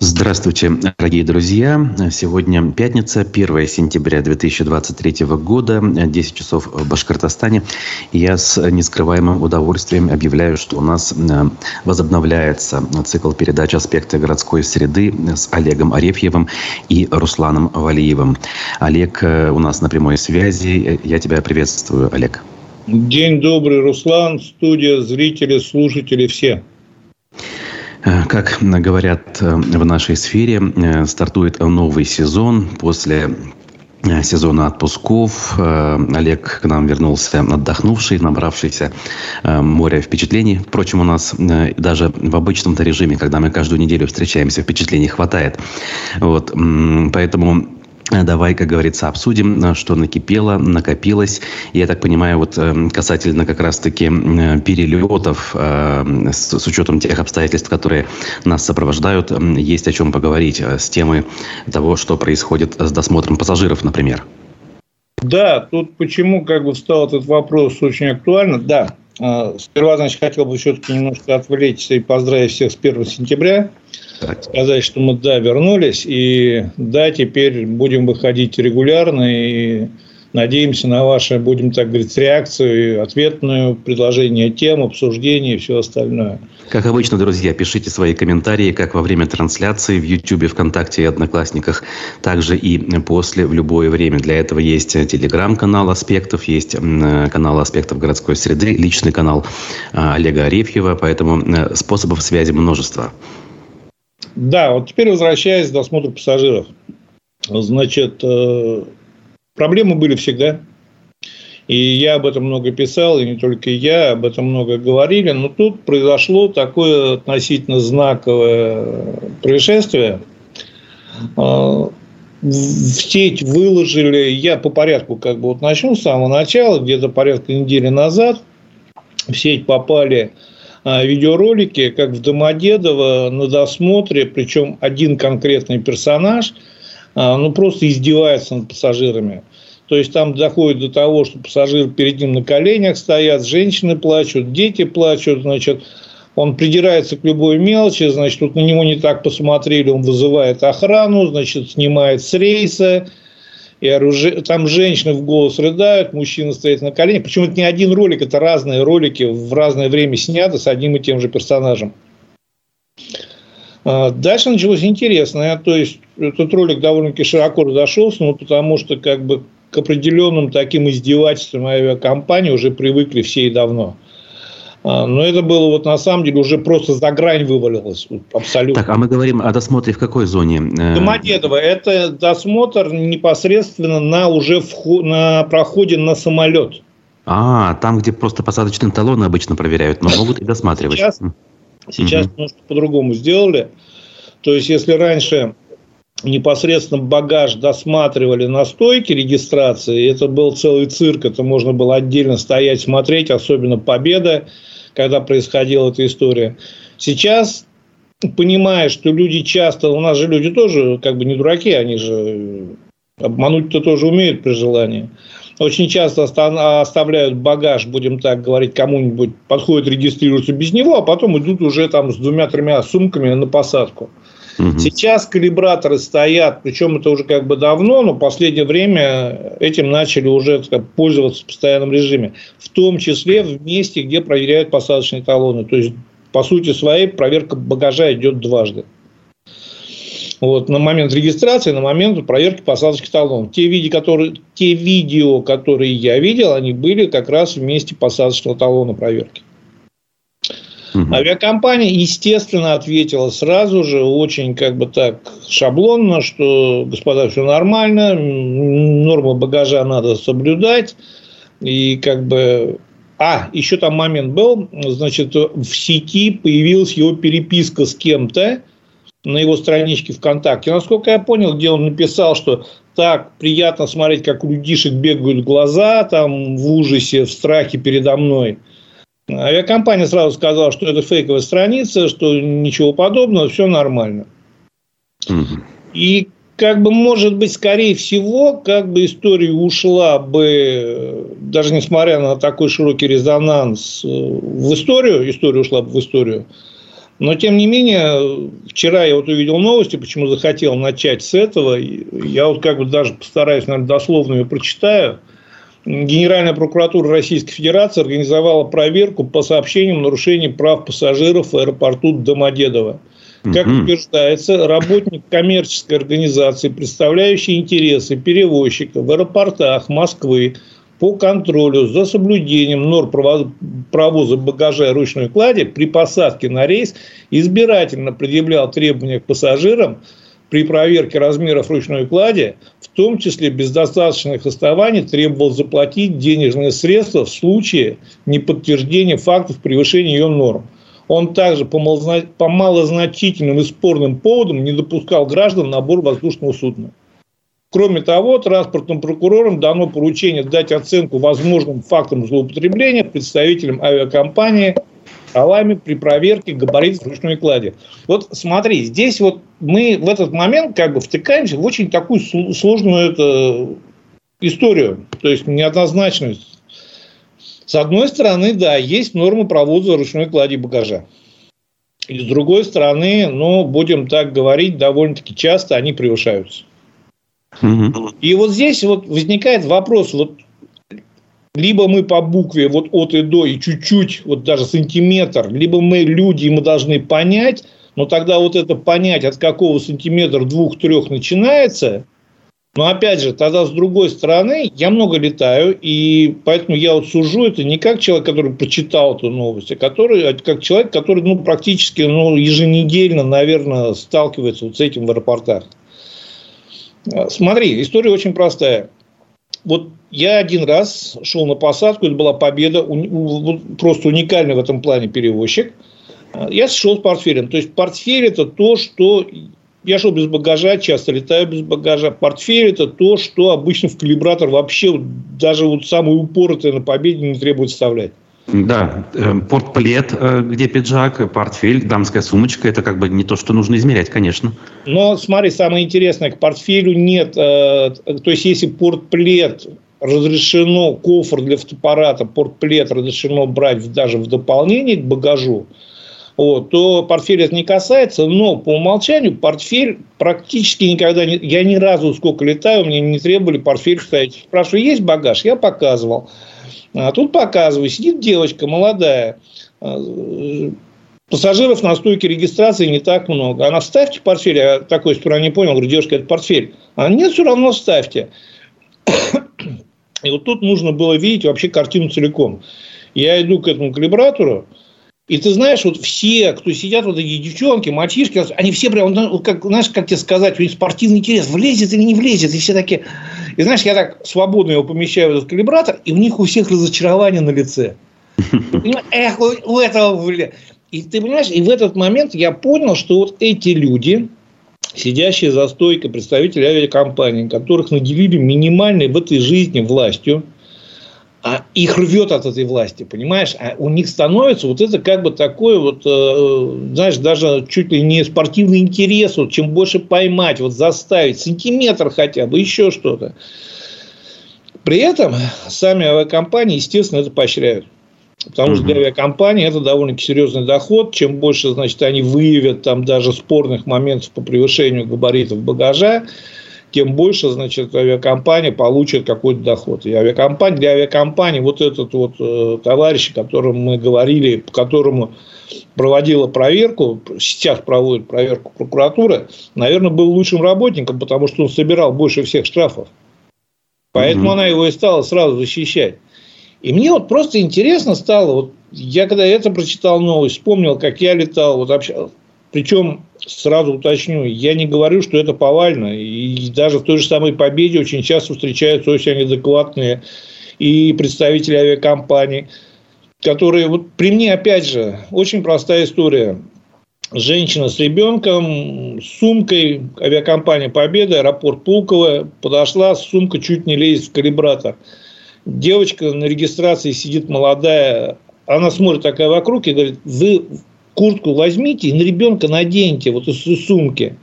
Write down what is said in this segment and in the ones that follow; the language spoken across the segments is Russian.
Здравствуйте, дорогие друзья. Сегодня пятница, 1 сентября 2023 года, 10 часов в Башкортостане. я с нескрываемым удовольствием объявляю, что у нас э, возобновляется цикл передач «Аспекты городской среды» с Олегом Арефьевым и Русланом Валиевым. Олег э, у нас на прямой связи. Я тебя приветствую, Олег. День добрый, Руслан, студия, зрители, слушатели, все. Э, как говорят э, в нашей сфере, э, стартует новый сезон после сезона отпусков. Олег к нам вернулся отдохнувший, набравшийся море впечатлений. Впрочем, у нас даже в обычном-то режиме, когда мы каждую неделю встречаемся, впечатлений хватает. Вот. Поэтому давай, как говорится, обсудим, э, что накипело, накопилось. Я так понимаю, вот э, касательно как раз-таки перелетов, с учетом тех обстоятельств, которые нас сопровождают, есть о чем поговорить с темой того, что происходит с досмотром пассажиров, например. Да, тут почему как бы встал этот вопрос очень актуально. Да, сперва, значит, хотел бы все-таки немножко отвлечься и поздравить всех с 1 сентября сказать, что мы, да, вернулись, и да, теперь будем выходить регулярно, и надеемся на ваши, будем так говорить, реакцию, ответную, предложение тем, обсуждение и все остальное. Как обычно, друзья, пишите свои комментарии как во время трансляции в YouTube, ВКонтакте и Одноклассниках, также и после, в любое время. Для этого есть телеграм-канал «Аспектов», есть канал «Аспектов городской среды», личный канал а, Олега Арефьева, поэтому э, способов связи множество. Да, вот теперь возвращаясь к досмотру пассажиров. Значит, э, проблемы были всегда. И я об этом много писал, и не только я, об этом много говорили. Но тут произошло такое относительно знаковое происшествие. Э, в сеть выложили, я по порядку как бы вот начну с самого начала, где-то порядка недели назад в сеть попали видеоролики, как в Домодедово на досмотре, причем один конкретный персонаж, а, ну, просто издевается над пассажирами. То есть там доходит до того, что пассажиры перед ним на коленях стоят, женщины плачут, дети плачут, значит, он придирается к любой мелочи, значит, тут на него не так посмотрели, он вызывает охрану, значит, снимает с рейса, и оружие, там женщины в голос рыдают, мужчина стоит на коленях. Причем это не один ролик, это разные ролики в разное время сняты с одним и тем же персонажем. А, дальше началось интересное. То есть, этот ролик довольно-таки широко разошелся, ну, потому что как бы к определенным таким издевательствам авиакомпании уже привыкли все и давно. А, но это было вот на самом деле уже просто за грань вывалилось. Абсолютно. Так, а мы говорим о досмотре в какой зоне? Э, Домодедово. Это досмотр непосредственно на уже вход, на проходе на самолет. А, там, где просто посадочные талоны обычно проверяют, но могут и досматривать. Сейчас, сейчас угу. немножко по-другому сделали. То есть, если раньше непосредственно багаж досматривали на стойке регистрации, это был целый цирк, это можно было отдельно стоять, смотреть, особенно «Победа», когда происходила эта история. Сейчас, понимая, что люди часто, у нас же люди тоже как бы не дураки, они же обмануть-то тоже умеют при желании. Очень часто оставляют багаж, будем так говорить, кому-нибудь, подходят, регистрируются без него, а потом идут уже там с двумя-тремя сумками на посадку. Угу. Сейчас калибраторы стоят, причем это уже как бы давно, но в последнее время этим начали уже так, пользоваться в постоянном режиме. В том числе в месте, где проверяют посадочные талоны. То есть, по сути своей, проверка багажа идет дважды. Вот, на момент регистрации, на момент проверки посадочных талонов. Те, видео, которые, те видео, которые я видел, они были как раз в месте посадочного талона проверки. Угу. Авиакомпания, естественно, ответила сразу же, очень как бы так шаблонно, что, господа, все нормально, нормы багажа надо соблюдать. И как бы... А, еще там момент был, значит, в сети появилась его переписка с кем-то на его страничке ВКонтакте. Насколько я понял, где он написал, что так приятно смотреть, как у людишек бегают глаза, там в ужасе, в страхе передо мной – Авиакомпания сразу сказала, что это фейковая страница, что ничего подобного, все нормально. Угу. И как бы, может быть, скорее всего, как бы история ушла бы, даже несмотря на такой широкий резонанс э, в историю, история ушла бы в историю, Но, тем не менее, вчера я вот увидел новости, почему захотел начать с этого. Я вот как бы даже постараюсь, наверное, дословно ее прочитаю. Генеральная прокуратура Российской Федерации организовала проверку по сообщениям нарушений прав пассажиров в аэропорту Домодедово. Как утверждается, работник коммерческой организации, представляющий интересы перевозчика в аэропортах Москвы, по контролю за соблюдением норм провоза багажа и ручной клади при посадке на рейс избирательно предъявлял требования к пассажирам при проверке размеров ручной клади, в том числе без достаточных оснований требовал заплатить денежные средства в случае неподтверждения фактов превышения ее норм. Он также по малозначительным и спорным поводам не допускал граждан на борт воздушного судна. Кроме того, транспортным прокурорам дано поручение дать оценку возможным фактам злоупотребления представителям авиакомпании правами при проверке габаритов ручной клади. Вот смотри, здесь вот мы в этот момент как бы втыкаемся в очень такую сложную это, историю, то есть неоднозначную. С одной стороны, да, есть нормы провоза ручной клади багажа. И с другой стороны, ну, будем так говорить, довольно-таки часто они превышаются. И вот здесь вот возникает вопрос, вот либо мы по букве вот от и до и чуть-чуть, вот даже сантиметр, либо мы люди, и мы должны понять, но тогда вот это понять, от какого сантиметра двух-трех начинается, но опять же, тогда с другой стороны, я много летаю, и поэтому я вот сужу это не как человек, который прочитал эту новость, а который, а как человек, который ну, практически ну, еженедельно, наверное, сталкивается вот с этим в аэропортах. Смотри, история очень простая. Вот я один раз шел на посадку, это была победа, просто уникальный в этом плане перевозчик. Я шел с портфелем. То есть, портфель – это то, что... Я шел без багажа, часто летаю без багажа. Портфель – это то, что обычно в калибратор вообще даже вот самый упоротый на победе не требует вставлять. Да, э, портплет, э, где пиджак, портфель, дамская сумочка, это как бы не то, что нужно измерять, конечно. Но смотри, самое интересное, к портфелю нет, э, то есть если портплет разрешено, кофр для фотоаппарата, портплет разрешено брать даже в дополнение к багажу, вот, то портфель это не касается, но по умолчанию портфель практически никогда не... Я ни разу сколько летаю, мне не требовали портфель ставить. Спрашиваю, есть багаж? Я показывал. А тут показываю, сидит девочка молодая, а, пассажиров на стойке регистрации не так много. Она ставьте портфель, я такой сперва не понял, говорю, девушка, это портфель. А нет, все равно ставьте. И вот тут нужно было видеть вообще картину целиком. Я иду к этому калибратору, и ты знаешь, вот все, кто сидят, вот эти девчонки, мальчишки, они все прям, ну, как, знаешь, как тебе сказать, у них спортивный интерес, влезет или не влезет, и все такие. И знаешь, я так свободно его помещаю в этот калибратор, и у них у всех разочарование на лице. Эх, у этого, бля. И ты понимаешь, и в этот момент я понял, что вот эти люди, сидящие за стойкой представители авиакомпаний, которых наделили минимальной в этой жизни властью – а их рвет от этой власти, понимаешь? А у них становится вот это как бы такое вот, э, знаешь, даже чуть ли не спортивный интерес, вот, чем больше поймать, вот заставить, сантиметр хотя бы, еще что-то. При этом сами авиакомпании, естественно, это поощряют. Потому что для авиакомпании это довольно-таки серьезный доход. Чем больше, значит, они выявят там даже спорных моментов по превышению габаритов багажа, тем больше, значит, авиакомпания получит какой-то доход. И авиакомпания, для авиакомпании вот этот вот э, товарищ, о котором мы говорили, по которому проводила проверку, сейчас проводит проверку прокуратура, наверное, был лучшим работником, потому что он собирал больше всех штрафов. Поэтому угу. она его и стала сразу защищать. И мне вот просто интересно стало, вот я когда это прочитал новость, вспомнил, как я летал, вот общался, причем сразу уточню, я не говорю, что это повально. И даже в той же самой победе очень часто встречаются очень адекватные и представители авиакомпаний, которые... Вот при мне, опять же, очень простая история. Женщина с ребенком, с сумкой, авиакомпания «Победа», аэропорт Пулково, подошла, сумка чуть не лезет в калибратор. Девочка на регистрации сидит молодая, она смотрит такая вокруг и говорит, вы куртку возьмите и на ребенка наденьте вот из сумки.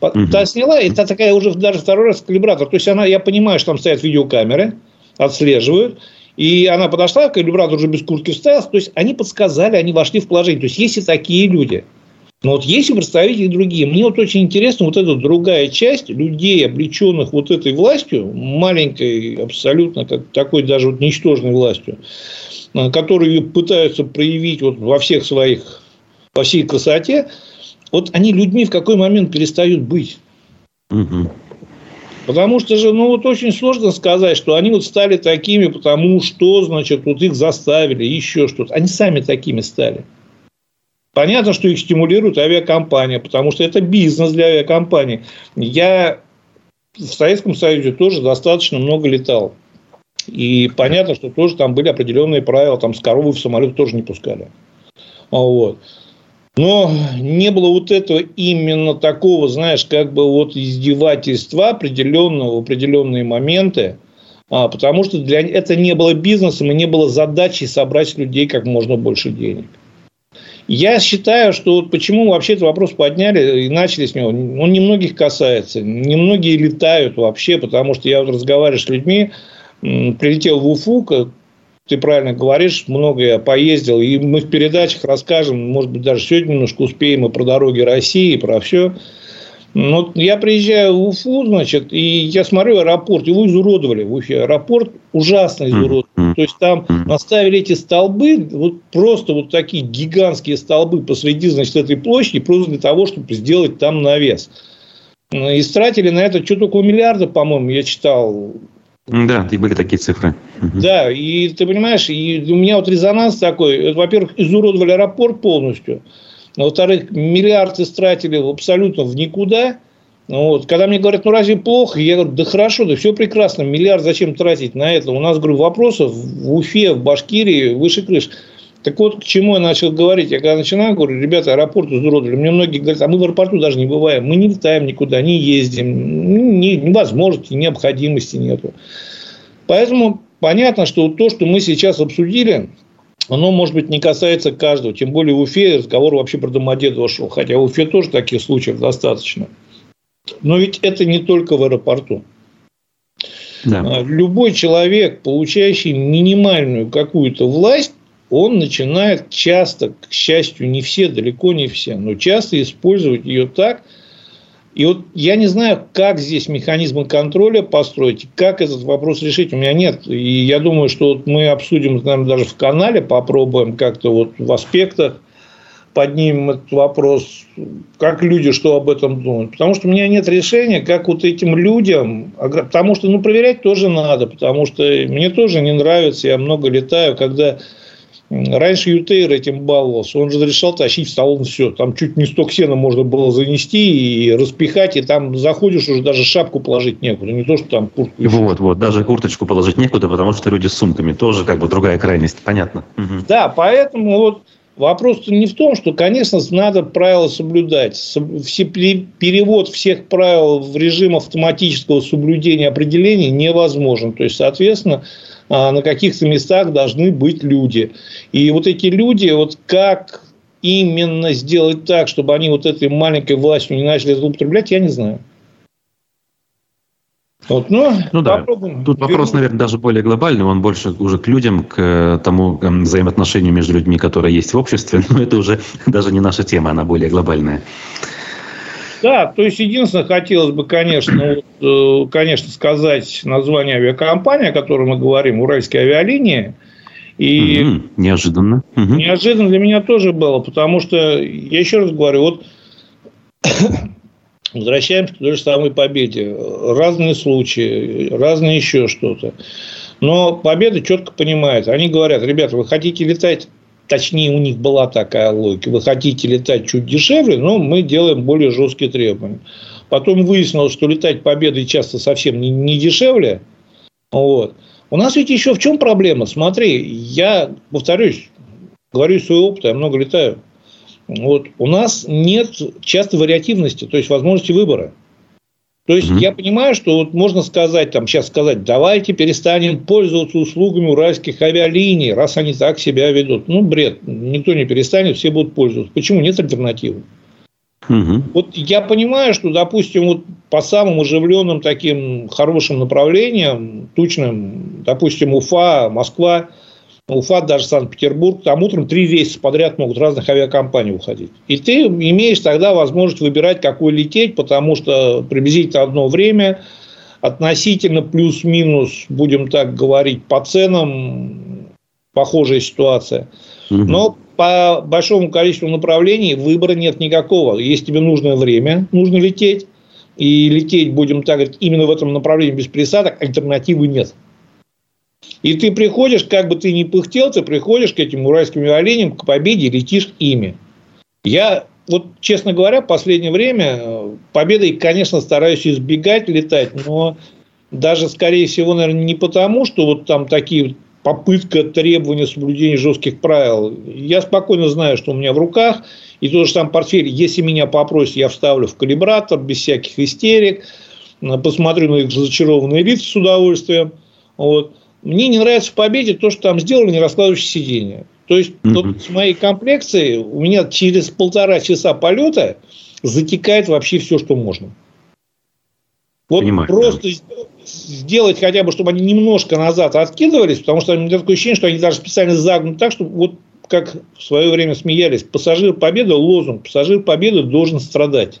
Угу. Та сняла, и та такая уже даже второй раз калибратор. То есть, она, я понимаю, что там стоят видеокамеры, отслеживают. И она подошла, калибратор уже без куртки вставился. То есть, они подсказали, они вошли в положение. То есть, есть и такие люди. Но вот есть и представители другие. Мне вот очень интересно вот эта другая часть людей, облеченных вот этой властью, маленькой, абсолютно как такой даже вот ничтожной властью, э, которые пытаются проявить вот во всех своих, во всей красоте, вот они людьми в какой момент перестают быть. Угу. Потому что же, ну, вот очень сложно сказать, что они вот стали такими, потому что, значит, вот их заставили, еще что-то. Они сами такими стали. Понятно, что их стимулирует авиакомпания, потому что это бизнес для авиакомпании. Я в Советском Союзе тоже достаточно много летал. И понятно, что тоже там были определенные правила, там с коровы в самолет тоже не пускали. Вот. Но не было вот этого именно такого, знаешь, как бы вот издевательства определенного в определенные моменты, а, потому что для это не было бизнесом и не было задачей собрать людей как можно больше денег. Я считаю, что вот почему вообще этот вопрос подняли и начали с него, он немногих касается. Немногие летают вообще, потому что я вот разговариваю с людьми, прилетел в Уфу, ты правильно говоришь, много я поездил, и мы в передачах расскажем, может быть, даже сегодня немножко успеем и про дороги России, и про все. Ну, я приезжаю в Уфу, значит, и я смотрю аэропорт, его изуродовали в Уфе. Аэропорт ужасно изуродовали. Mm-hmm. То есть, там наставили эти столбы, вот просто вот такие гигантские столбы посреди, значит, этой площади, просто для того, чтобы сделать там навес. И стратили на это что-то около миллиарда, по-моему, я читал. Да, и были такие цифры. Да, и ты понимаешь, и у меня вот резонанс такой. Во-первых, изуродовали аэропорт полностью – во-вторых, миллиарды истратили абсолютно в никуда. Вот. Когда мне говорят, ну разве плохо? Я говорю, да хорошо, да все прекрасно. Миллиард зачем тратить на это? У нас, говорю, вопросов в Уфе, в Башкирии выше крыш. Так вот, к чему я начал говорить? Я когда начинаю, говорю, ребята, аэропорт изуродовали. Мне многие говорят, а мы в аэропорту даже не бываем. Мы не летаем никуда, не ездим. Ну, не, невозможности, необходимости нету. Поэтому понятно, что то, что мы сейчас обсудили, оно, может быть, не касается каждого. Тем более в Уфе разговор вообще про Домодедово шел. Хотя в Уфе тоже таких случаев достаточно. Но ведь это не только в аэропорту. Да. А, любой человек, получающий минимальную какую-то власть, он начинает часто, к счастью, не все, далеко не все, но часто использовать ее так, и вот я не знаю, как здесь механизмы контроля построить, как этот вопрос решить. У меня нет. И я думаю, что вот мы обсудим, наверное, даже в канале, попробуем как-то вот в аспектах поднимем этот вопрос, как люди что об этом думают. Потому что у меня нет решения, как вот этим людям, потому что, ну, проверять тоже надо, потому что мне тоже не нравится, я много летаю, когда Раньше Ютейр этим баловался. Он же разрешал тащить в салон все. Там чуть не сток сена можно было занести и распихать. И там заходишь, уже даже шапку положить некуда. Не то, что там куртку. Вот, вот. Даже курточку положить некуда, потому что люди с сумками. Тоже как бы другая крайность. Понятно. Угу. Да, поэтому вот Вопрос не в том, что, конечно, надо правила соблюдать. Все, перевод всех правил в режим автоматического соблюдения определений невозможен. То есть, соответственно, на каких-то местах должны быть люди. И вот эти люди, вот как именно сделать так, чтобы они вот этой маленькой властью не начали злоупотреблять, я не знаю. Вот, ну, ну да. Попробуем. Тут вопрос, наверное, даже более глобальный. Он больше уже к людям, к тому взаимоотношению между людьми, которые есть в обществе. Но это уже даже не наша тема, она более глобальная. Да, то есть единственное, хотелось бы, конечно, вот, э, конечно, сказать название авиакомпании, о которой мы говорим, Уральские авиалинии. И угу, неожиданно. Угу. Неожиданно для меня тоже было, потому что, я еще раз говорю, вот возвращаемся к той же самой победе. Разные случаи, разные еще что-то. Но победа четко понимает. Они говорят, ребята, вы хотите летать точнее, у них была такая логика. Вы хотите летать чуть дешевле, но мы делаем более жесткие требования. Потом выяснилось, что летать победой часто совсем не, не дешевле. Вот. У нас ведь еще в чем проблема? Смотри, я повторюсь, говорю из своего опыта, я много летаю. Вот. У нас нет часто вариативности, то есть возможности выбора. То есть, mm я понимаю, что вот можно сказать, там, сейчас сказать, давайте перестанем пользоваться услугами уральских авиалиний, раз они так себя ведут. Ну, бред. Никто не перестанет, все будут пользоваться. Почему? Нет альтернативы. Угу. Вот я понимаю, что, допустим, вот по самым оживленным таким хорошим направлениям, тучным, допустим, Уфа, Москва, Уфа, даже Санкт-Петербург, там утром три рейса подряд могут разных авиакомпаний уходить. И ты имеешь тогда возможность выбирать, какой лететь, потому что приблизительно одно время, относительно плюс-минус, будем так говорить, по ценам похожая ситуация. Но по большому количеству направлений выбора нет никакого. Если тебе нужное время, нужно лететь, и лететь, будем так говорить, именно в этом направлении без пересадок, альтернативы нет. И ты приходишь, как бы ты ни пыхтел, ты приходишь к этим уральским оленям, к победе, летишь ими. Я, вот, честно говоря, в последнее время э, победой, конечно, стараюсь избегать летать, но даже, скорее всего, наверное, не потому, что вот там такие попытка требования соблюдения жестких правил. Я спокойно знаю, что у меня в руках, и тот же сам портфель, если меня попросят, я вставлю в калибратор, без всяких истерик, посмотрю на их зачарованные лица с удовольствием. Вот. Мне не нравится в победе то, что там сделали не раскладывающее сиденье. То есть, mm-hmm. вот с моей комплекцией у меня через полтора часа полета затекает вообще все, что можно. Вот Понимаю, просто да. сделать хотя бы, чтобы они немножко назад откидывались, потому что у меня такое ощущение, что они даже специально загнуты так, чтобы вот как в свое время смеялись, пассажир победы, лозунг, пассажир победы должен страдать.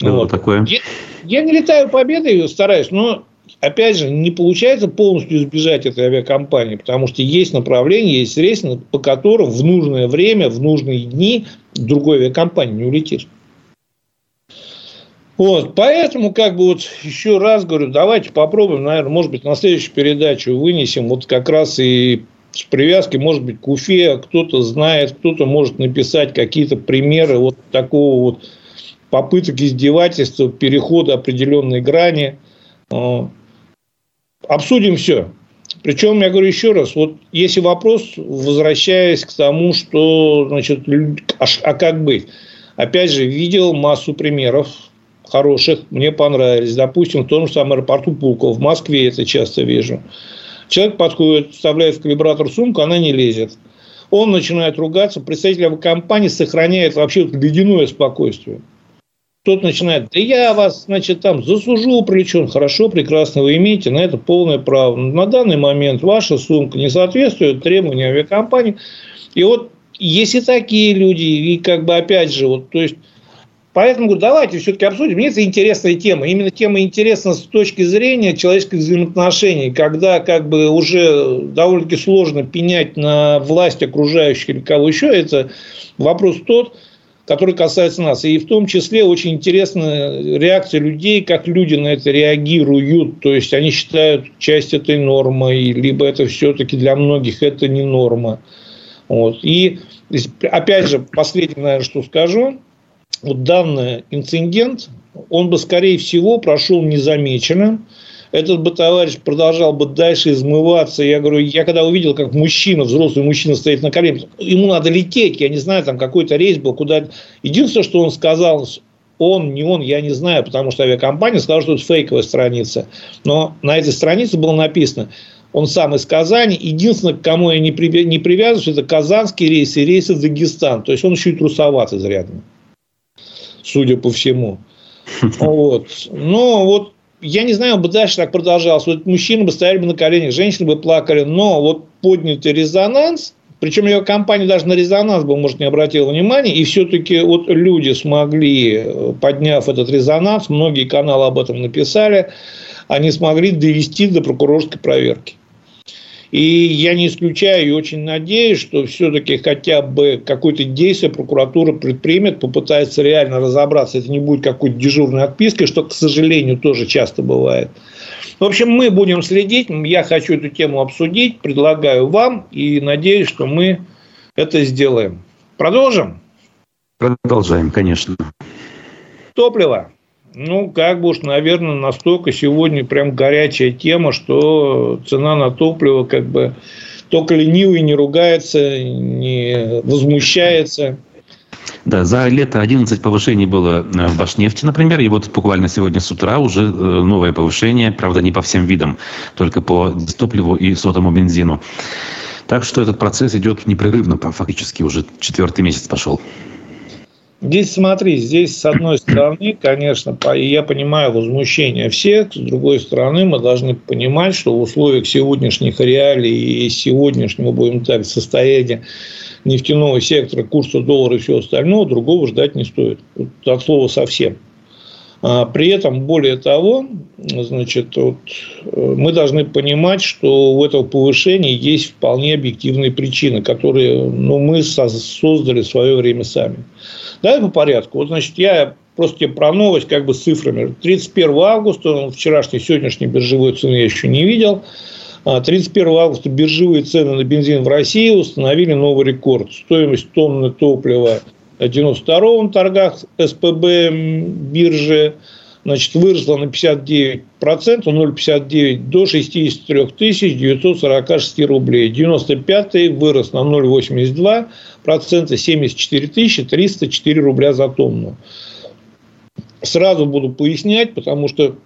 Было вот. такое. Я, я не летаю победой, стараюсь, но опять же, не получается полностью избежать этой авиакомпании, потому что есть направление, есть рейс, по которым в нужное время, в нужные дни другой авиакомпании не улетишь. Вот, поэтому, как бы вот еще раз говорю, давайте попробуем, наверное, может быть, на следующую передачу вынесем вот как раз и с привязки, может быть, к Уфе, кто-то знает, кто-то может написать какие-то примеры вот такого вот попыток издевательства, перехода определенной грани. Обсудим все. Причем, я говорю еще раз, вот если вопрос, возвращаясь к тому, что, значит, а, а как быть? Опять же, видел массу примеров хороших, мне понравились. Допустим, в том же самом аэропорту Пулково, в Москве это часто вижу. Человек подходит, вставляет в калибратор сумку, она не лезет. Он начинает ругаться, представитель авиакомпании сохраняет вообще ледяное спокойствие. Тот начинает, да я вас, значит, там засужу, прилечен. Хорошо, прекрасно, вы имеете на это полное право. На данный момент ваша сумка не соответствует требованиям авиакомпании. И вот если такие люди, и как бы опять же, вот, то есть, Поэтому говорю, давайте все-таки обсудим. Мне это интересная тема. Именно тема интересна с точки зрения человеческих взаимоотношений, когда как бы уже довольно-таки сложно пенять на власть окружающих или кого еще. Это вопрос тот, который касается нас. И в том числе очень интересна реакция людей, как люди на это реагируют. То есть, они считают часть этой нормой, либо это все-таки для многих это не норма. Вот. И опять же, последнее, наверное, что скажу – вот данный инцидент, он бы, скорее всего, прошел незамеченным. Этот бы товарищ продолжал бы дальше измываться. Я говорю, я когда увидел, как мужчина, взрослый мужчина стоит на коленях, ему надо лететь, я не знаю, там какой-то рейс был, куда... Единственное, что он сказал, он, не он, я не знаю, потому что авиакомпания сказала, что это фейковая страница. Но на этой странице было написано, он сам из Казани. Единственное, к кому я не, привязываюсь, это казанские рейсы и рейсы в Дагестан. То есть, он еще и трусоват изрядно судя по всему. Вот. Но вот я не знаю, бы дальше так продолжалось. Вот мужчины бы стояли бы на коленях, женщины бы плакали, но вот поднятый резонанс, причем ее компания даже на резонанс бы, может, не обратила внимания, и все-таки вот люди смогли, подняв этот резонанс, многие каналы об этом написали, они смогли довести до прокурорской проверки. И я не исключаю и очень надеюсь, что все-таки хотя бы какое-то действие прокуратура предпримет, попытается реально разобраться. Это не будет какой-то дежурной отпиской, что, к сожалению, тоже часто бывает. В общем, мы будем следить. Я хочу эту тему обсудить. Предлагаю вам и надеюсь, что мы это сделаем. Продолжим? Продолжаем, конечно. Топливо. Ну, как бы уж, наверное, настолько сегодня прям горячая тема, что цена на топливо как бы только ленивый не ругается, не возмущается. Да, за лето 11 повышений было э, в Башнефти, например, и вот буквально сегодня с утра уже э, новое повышение, правда, не по всем видам, только по топливу и сотому бензину. Так что этот процесс идет непрерывно, фактически уже четвертый месяц пошел. Здесь смотри, здесь с одной стороны, конечно, я понимаю возмущение всех, с другой стороны мы должны понимать, что в условиях сегодняшних реалий и сегодняшнего, будем так, состояния нефтяного сектора, курса доллара и всего остального, другого ждать не стоит. От слова совсем. А при этом, более того, значит, вот, э, мы должны понимать, что у этого повышения есть вполне объективные причины, которые ну, мы создали в свое время сами. Давай по порядку. Вот, значит, я просто тебе про новость как бы с цифрами. 31 августа, вчерашней, сегодняшней биржевой цены я еще не видел, 31 а, августа биржевые цены на бензин в России установили новый рекорд. Стоимость тонны топлива 92 на торгах СПБ биржи значит, выросла на 59%, 0,59 до 63 946 рублей. 95 вырос на 0,82%, 74 304 рубля за тонну. Сразу буду пояснять, потому что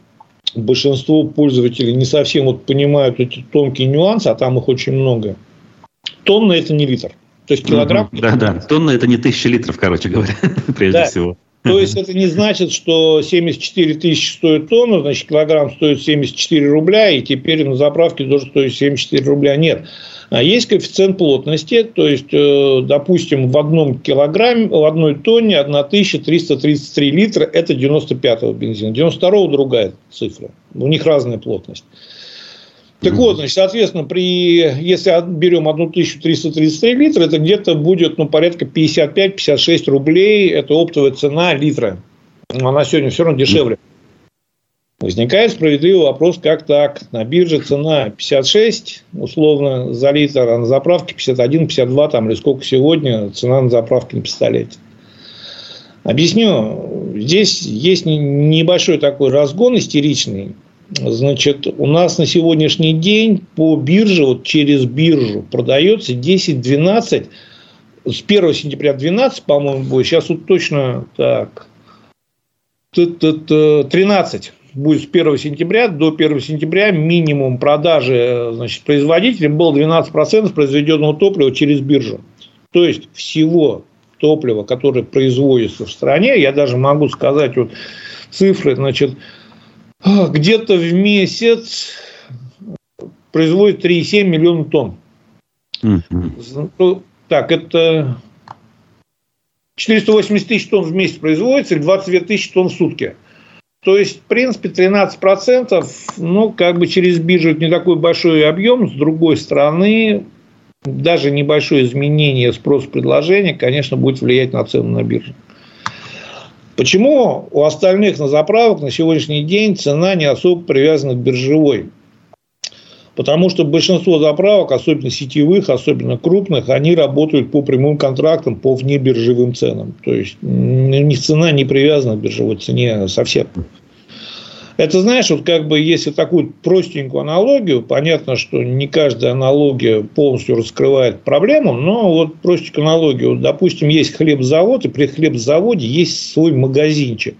большинство пользователей не совсем вот понимают эти тонкие нюансы, а там их очень много. Тонна – это не литр – то есть килограмм... Да, да. Тонна – это не тысяча литров, короче говоря, прежде да. всего. То есть, это не значит, что 74 тысячи стоит тонна, значит, килограмм стоит 74 рубля, и теперь на заправке должен стоить 74 рубля. Нет. А есть коэффициент плотности, то есть, э, допустим, в одном килограмме, в одной тонне 1333 литра – это 95-го бензина. 92-го другая цифра. У них разная плотность. Так вот, значит, соответственно, при, если берем 1333 литра, это где-то будет ну, порядка 55-56 рублей. Это оптовая цена литра. Она сегодня все равно дешевле. Возникает справедливый вопрос, как так? На бирже цена 56, условно, за литр, а на заправке 51, 52, там, или сколько сегодня цена на заправке на пистолете. Объясню. Здесь есть небольшой такой разгон истеричный. Значит, у нас на сегодняшний день по бирже, вот через биржу продается 10-12, с 1 сентября 12, по-моему, будет, сейчас вот точно так, 13 будет с 1 сентября. До 1 сентября минимум продажи значит, производителям было 12% произведенного топлива через биржу. То есть всего топлива, которое производится в стране, я даже могу сказать вот цифры, значит, где-то в месяц производит 3,7 миллиона тонн. Угу. Так, это 480 тысяч тонн в месяц производится или 22 тысячи тонн в сутки. То есть, в принципе, 13%, ну, как бы через биржу это не такой большой объем. С другой стороны, даже небольшое изменение спрос-предложения, конечно, будет влиять на цену на бирже. Почему у остальных на заправок на сегодняшний день цена не особо привязана к биржевой? Потому что большинство заправок, особенно сетевых, особенно крупных, они работают по прямым контрактам по внебиржевым ценам. То есть, у них цена не привязана к биржевой цене совсем. Это, знаешь, вот как бы если такую простенькую аналогию, понятно, что не каждая аналогия полностью раскрывает проблему, но вот простенькую аналогию. Допустим, есть хлебзавод, и при хлебзаводе есть свой магазинчик.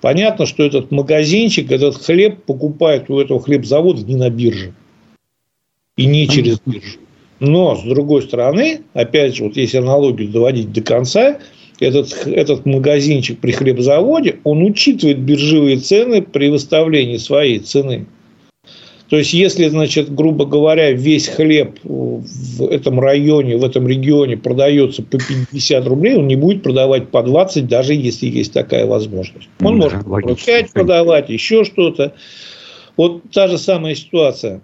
Понятно, что этот магазинчик, этот хлеб покупает у этого хлебзавода не на бирже. И не через биржу. Но, с другой стороны, опять же, вот если аналогию доводить до конца, этот, этот магазинчик при хлебзаводе, он учитывает биржевые цены при выставлении своей цены. То есть, если, значит, грубо говоря, весь хлеб в этом районе, в этом регионе продается по 50 рублей, он не будет продавать по 20, даже если есть такая возможность. Он да, может по 5 продавать, еще что-то. Вот та же самая ситуация.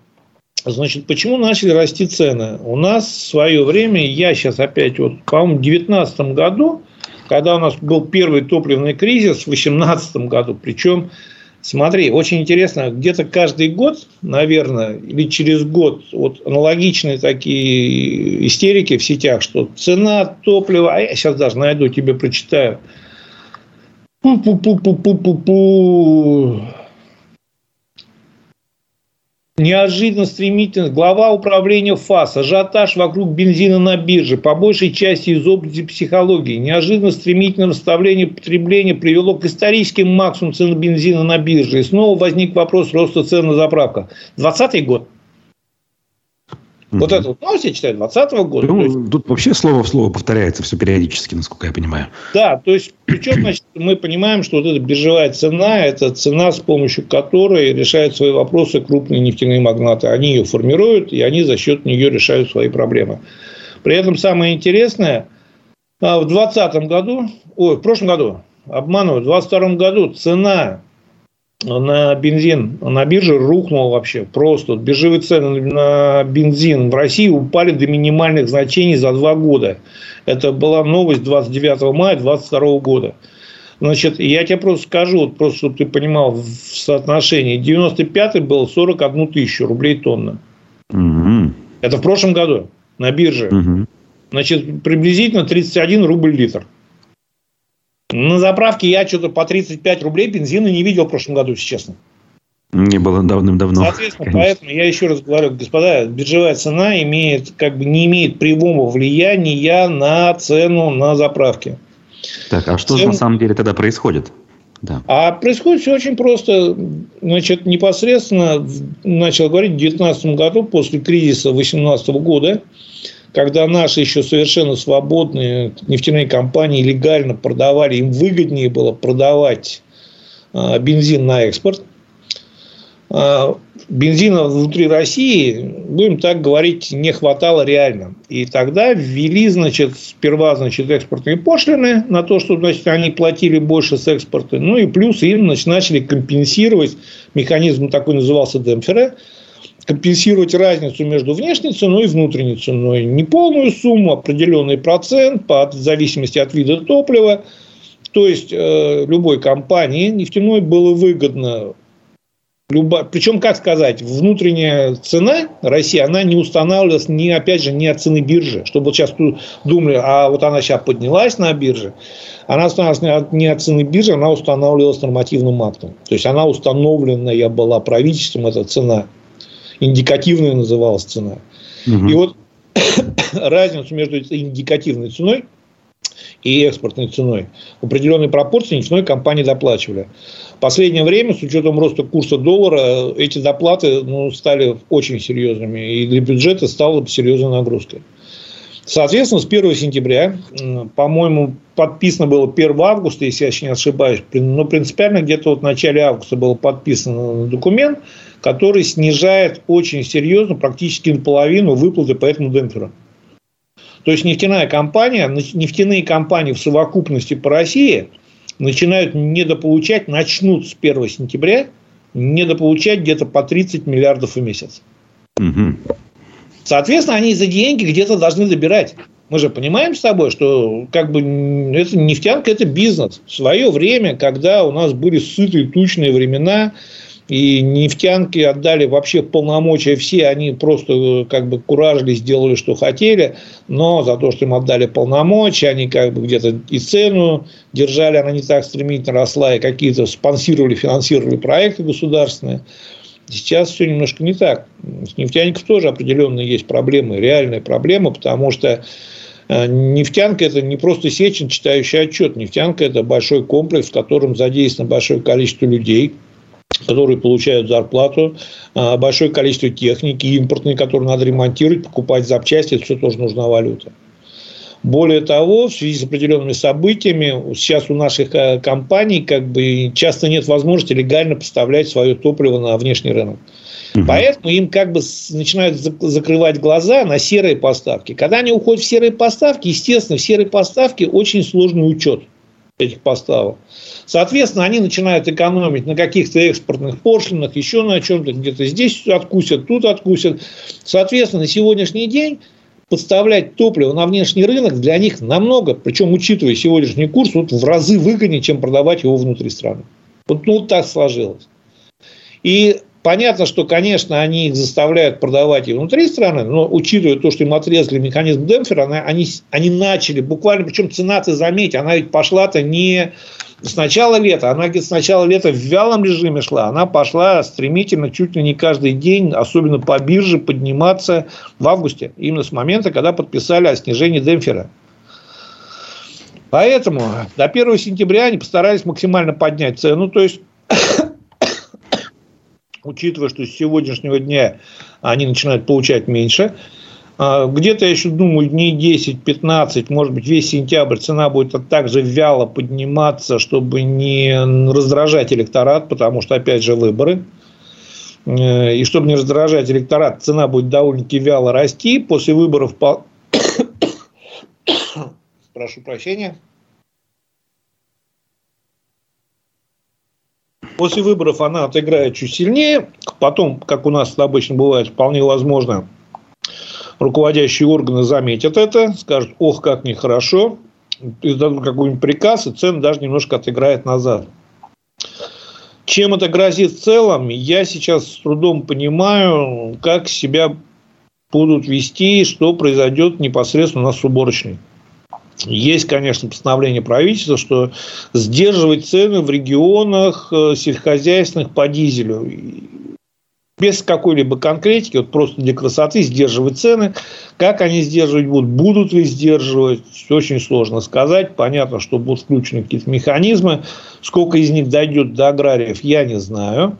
Значит, почему начали расти цены? У нас в свое время, я сейчас опять, вот, по-моему, в 2019 году когда у нас был первый топливный кризис в 2018 году. Причем, смотри, очень интересно, где-то каждый год, наверное, или через год, вот аналогичные такие истерики в сетях, что цена топлива, а я сейчас даже найду, тебе прочитаю. Пу-пу-пу-пу-пу-пу-пу. Неожиданно стремительно. Глава управления ФАС. Ажиотаж вокруг бензина на бирже. По большей части из области психологии. Неожиданно стремительное расставление потребления привело к историческим максимумам цены бензина на бирже. И снова возник вопрос роста цен на заправках. 20 год. Угу. Вот это вот новость я читаю 2020 года. Ну, есть... Тут вообще слово в слово повторяется все периодически, насколько я понимаю. Да, то есть, причем, значит, мы понимаем, что вот эта биржевая цена, это цена, с помощью которой решают свои вопросы крупные нефтяные магнаты. Они ее формируют, и они за счет нее решают свои проблемы. При этом самое интересное, а, в 2020 году, ой, в прошлом году, обманываю, в 2022 году цена на бензин на бирже рухнул вообще просто. Биржевые цены на бензин в России упали до минимальных значений за два года. Это была новость 29 мая 2022 года. Значит, я тебе просто скажу, вот просто чтобы ты понимал в соотношении. 95-й был 41 тысячу рублей тонна. Угу. Это в прошлом году на бирже. Угу. Значит, приблизительно 31 рубль литр. На заправке я что-то по 35 рублей бензина не видел в прошлом году, если честно. Не было давным-давно. Соответственно, конечно. поэтому я еще раз говорю, господа, биржевая цена имеет, как бы не имеет прямого влияния на цену на заправке. Так, а что Цен... на самом деле тогда происходит? Да. А происходит все очень просто. Значит, непосредственно начал говорить в 2019 году, после кризиса 2018 года, когда наши еще совершенно свободные нефтяные компании легально продавали, им выгоднее было продавать а, бензин на экспорт. А, бензина внутри России, будем так говорить, не хватало реально. И тогда ввели, значит, сперва, значит, экспортные пошлины на то, что, значит, они платили больше с экспорта. Ну и плюс им, значит, начали компенсировать, механизм такой назывался демпфера, компенсировать разницу между внешней ценой и внутренней ценой. Не полную сумму, определенный процент по в зависимости от вида топлива. То есть, э, любой компании нефтяной было выгодно Любо... Причем, как сказать, внутренняя цена России, она не устанавливалась, ни, опять же, не от цены биржи. Чтобы вот сейчас думали, а вот она сейчас поднялась на бирже. Она устанавливалась не от цены биржи, она устанавливалась нормативным актом. То есть, она установленная была правительством, эта цена индикативная называлась цена. Угу. И вот разницу между индикативной ценой и экспортной ценой в определенной пропорции нефтяной компании доплачивали. В последнее время, с учетом роста курса доллара, эти доплаты ну, стали очень серьезными. И для бюджета стала серьезной нагрузкой. Соответственно, с 1 сентября, по-моему, подписано было 1 августа, если я не ошибаюсь, но принципиально где-то вот в начале августа был подписан документ, который снижает очень серьезно, практически наполовину выплаты по этому демпферу. То есть нефтяная компания, нефтяные компании в совокупности по России начинают недополучать, начнут с 1 сентября недополучать где-то по 30 миллиардов в месяц. Угу. Соответственно, они за деньги где-то должны добирать. Мы же понимаем с тобой, что как бы это нефтянка, это бизнес. В свое время, когда у нас были сытые, тучные времена, и нефтянки отдали вообще полномочия все, они просто э, как бы куражили, сделали, что хотели, но за то, что им отдали полномочия, они как бы где-то и цену держали, она не так стремительно росла, и какие-то спонсировали, финансировали проекты государственные. Сейчас все немножко не так. С нефтяников тоже определенные есть проблемы, реальные проблемы, потому что э, Нефтянка – это не просто Сечин, читающий отчет. Нефтянка – это большой комплекс, в котором задействовано большое количество людей – которые получают зарплату, а, большое количество техники импортной, которую надо ремонтировать, покупать запчасти, это все тоже нужна валюта. Более того, в связи с определенными событиями, сейчас у наших э, компаний как бы часто нет возможности легально поставлять свое топливо на внешний рынок. Угу. Поэтому им как бы начинают закрывать глаза на серые поставки. Когда они уходят в серые поставки, естественно, в серые поставки очень сложный учет этих поставок. Соответственно, они начинают экономить на каких-то экспортных пошлинах, еще на чем-то, где-то здесь откусят, тут откусят. Соответственно, на сегодняшний день подставлять топливо на внешний рынок для них намного, причем учитывая сегодняшний курс, вот в разы выгоднее, чем продавать его внутри страны. Вот, ну, вот так сложилось. И Понятно, что, конечно, они их заставляют продавать и внутри страны, но учитывая то, что им отрезали механизм демпфера, они, они начали, буквально, причем цена, ты заметь, она ведь пошла-то не с начала лета, она с начала лета в вялом режиме шла, она пошла стремительно, чуть ли не каждый день, особенно по бирже, подниматься в августе, именно с момента, когда подписали о снижении демпфера. Поэтому до 1 сентября они постарались максимально поднять цену, то есть учитывая, что с сегодняшнего дня они начинают получать меньше. А, где-то, я еще думаю, дней 10-15, может быть, весь сентябрь цена будет также вяло подниматься, чтобы не раздражать электорат, потому что, опять же, выборы. Э, и чтобы не раздражать электорат, цена будет довольно-таки вяло расти. После выборов... Прошу прощения. После выборов она отыграет чуть сильнее. Потом, как у нас обычно бывает, вполне возможно, руководящие органы заметят это, скажут, ох, как нехорошо, издадут какой-нибудь приказ, и цены даже немножко отыграет назад. Чем это грозит в целом, я сейчас с трудом понимаю, как себя будут вести, что произойдет непосредственно у нас с уборочной. Есть, конечно, постановление правительства, что сдерживать цены в регионах э, сельскохозяйственных по дизелю без какой-либо конкретики, вот просто для красоты сдерживать цены. Как они сдерживать будут, будут ли сдерживать, очень сложно сказать. Понятно, что будут включены какие-то механизмы. Сколько из них дойдет до аграриев, я не знаю.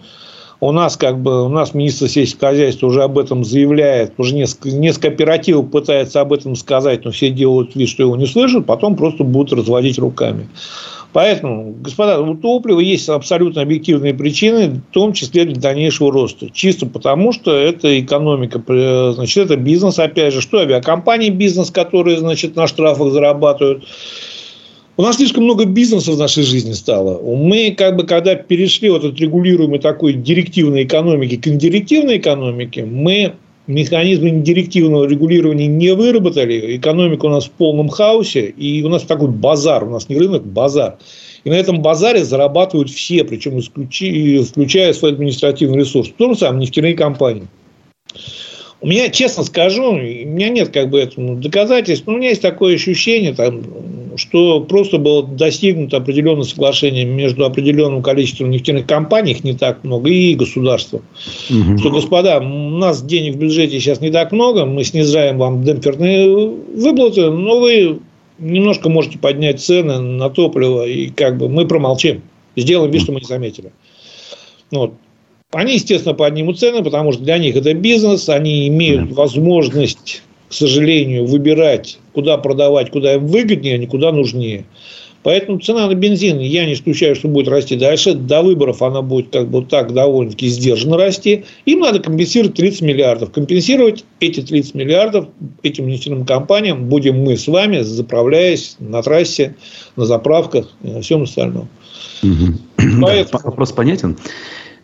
У нас как бы у нас министр сельского хозяйства уже об этом заявляет, уже несколько, несколько оперативов пытается об этом сказать, но все делают вид, что его не слышат, потом просто будут разводить руками. Поэтому, господа, у топлива есть абсолютно объективные причины, в том числе для дальнейшего роста. Чисто потому, что это экономика, значит, это бизнес, опять же, что авиакомпании бизнес, которые, значит, на штрафах зарабатывают. У нас слишком много бизнеса в нашей жизни стало. Мы, как бы, когда перешли вот от регулируемой такой директивной экономики к индирективной экономике, мы механизмы директивного регулирования не выработали, экономика у нас в полном хаосе, и у нас такой базар, у нас не рынок, базар. И на этом базаре зарабатывают все, причем включая свой административный ресурс. То же самое нефтяные компании. У меня, честно скажу, у меня нет как бы этому доказательств, но у меня есть такое ощущение, там, что просто было достигнуто определенное соглашение между определенным количеством нефтяных компаний, их не так много, и государством. Угу. Что, господа, у нас денег в бюджете сейчас не так много, мы снижаем вам демпферные выплаты, но вы немножко можете поднять цены на топливо, и как бы мы промолчим, сделаем вид, что мы не заметили. Вот. Они, естественно, поднимут цены, потому что для них это бизнес, они имеют возможность, к сожалению, выбирать, куда продавать, куда им выгоднее, а не куда нужнее. Поэтому цена на бензин, я не исключаю, что будет расти дальше. До выборов она будет как бы так довольно-таки сдержанно расти. Им надо компенсировать 30 миллиардов. Компенсировать эти 30 миллиардов этим нефтяным компаниям будем мы с вами, заправляясь на трассе, на заправках и на всем остальном. Угу. Поэтому... Да, вопрос понятен.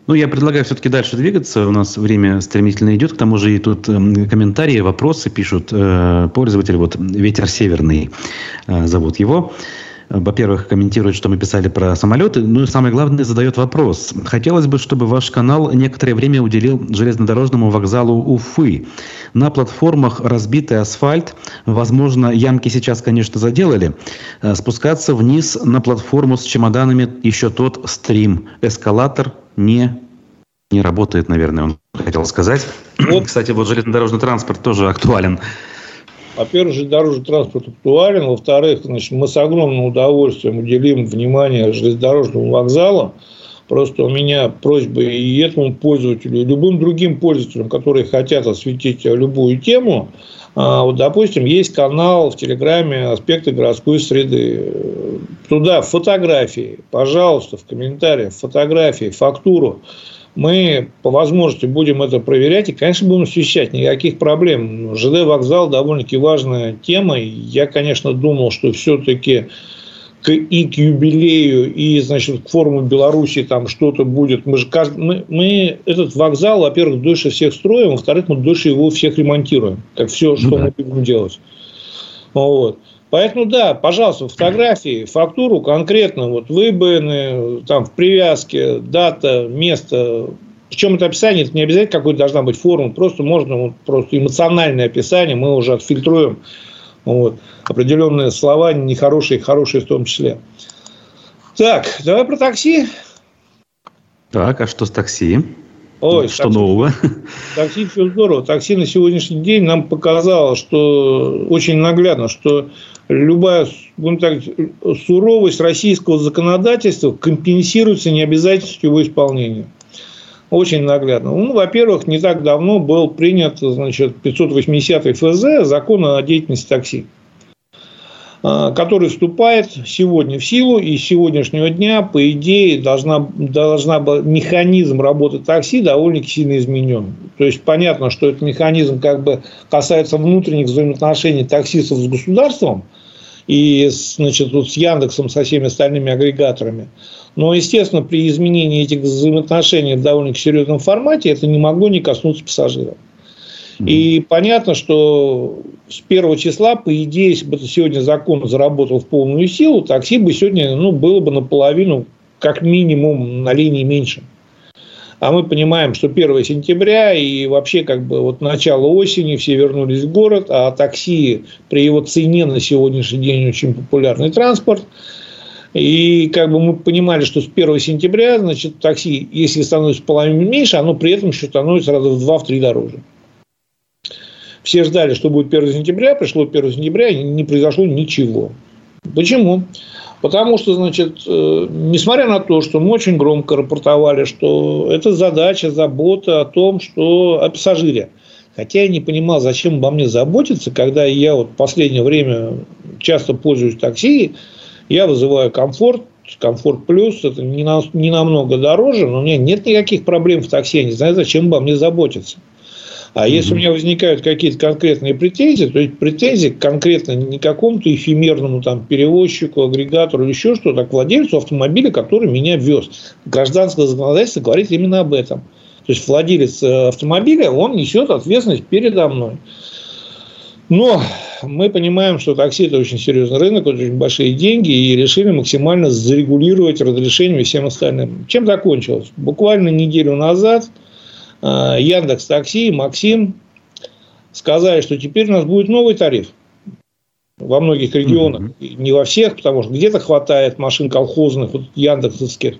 Ну, я предлагаю все-таки дальше двигаться. У нас время стремительно идет. К тому же и тут э, комментарии, вопросы пишут э, пользователи. Вот «Ветер северный» э, зовут его. Во-первых, комментирует, что мы писали про самолеты. Ну и самое главное, задает вопрос. Хотелось бы, чтобы ваш канал некоторое время уделил железнодорожному вокзалу Уфы. На платформах разбитый асфальт. Возможно, ямки сейчас, конечно, заделали. Э, спускаться вниз на платформу с чемоданами еще тот стрим. Эскалатор не, не работает, наверное, он хотел сказать. Вот. Кстати, вот железнодорожный транспорт тоже актуален. Во-первых, железнодорожный транспорт актуален. Во-вторых, значит, мы с огромным удовольствием уделим внимание железнодорожному вокзалу. Просто у меня просьба и этому пользователю, и любым другим пользователям, которые хотят осветить любую тему. А, вот, допустим, есть канал в Телеграме «Аспекты городской среды». Туда фотографии, пожалуйста, в комментариях фотографии, фактуру мы по возможности будем это проверять и, конечно, будем освещать. Никаких проблем. ЖД вокзал довольно-таки важная тема. Я, конечно, думал, что все-таки к, и к юбилею, и, значит, к форуму Беларуси там что-то будет. Мы, же, мы, мы этот вокзал, во-первых, дольше всех строим, во-вторых, мы дольше его всех ремонтируем. Так все, что ну, мы будем делать. Вот. Поэтому, да, пожалуйста, фотографии, фактуру конкретно, вот выбоины, там в привязке, дата, место. Причем это описание, это не обязательно какой-то должна быть форма, просто можно вот, просто эмоциональное описание, мы уже отфильтруем вот, определенные слова, нехорошие, хорошие в том числе. Так, давай про такси. Так, а что с такси? Ой, что такси, нового? Такси все здорово. Такси на сегодняшний день нам показало, что очень наглядно, что любая будем так, суровость российского законодательства компенсируется необязательностью его исполнения. Очень наглядно. Ну, во-первых, не так давно был принят значит, 580 ФЗ, закон о деятельности такси, а, который вступает сегодня в силу, и с сегодняшнего дня, по идее, должна, должна быть механизм работы такси довольно сильно изменен. То есть, понятно, что этот механизм как бы касается внутренних взаимоотношений таксистов с государством и значит, вот с Яндексом, со всеми остальными агрегаторами. Но, естественно, при изменении этих взаимоотношений в довольно серьезном формате это не могло не коснуться пассажиров. И понятно, что с первого числа, по идее, если бы сегодня закон заработал в полную силу, такси бы сегодня ну, было бы наполовину, как минимум, на линии меньше. А мы понимаем, что 1 сентября и вообще как бы вот начало осени все вернулись в город, а такси при его цене на сегодняшний день очень популярный транспорт – и как бы мы понимали, что с 1 сентября, значит, такси, если становится половиной меньше, оно при этом еще становится раза в два, в три дороже. Все ждали, что будет 1 сентября, пришло 1 сентября, и не произошло ничего. Почему? Потому что, значит, э, несмотря на то, что мы очень громко рапортовали, что это задача, забота о том, что о пассажире. Хотя я не понимал, зачем обо мне заботиться, когда я вот в последнее время часто пользуюсь такси, я вызываю комфорт, комфорт плюс, это не, на, не намного дороже, но у меня нет никаких проблем в такси, я не знаю, зачем обо мне заботиться. А если у меня возникают какие-то конкретные претензии, то есть претензии конкретно не какому-то эфемерному там, перевозчику, агрегатору или еще что-то, а к владельцу автомобиля, который меня вез. Гражданское законодательство говорит именно об этом. То есть владелец э, автомобиля, он несет ответственность передо мной. Но мы понимаем, что такси – это очень серьезный рынок, очень большие деньги, и решили максимально зарегулировать разрешение и всем остальным. Чем закончилось? Буквально неделю назад Яндекс Такси Максим сказали, что теперь у нас будет новый тариф во многих регионах, mm-hmm. не во всех, потому что где-то хватает машин колхозных, вот яндексовских,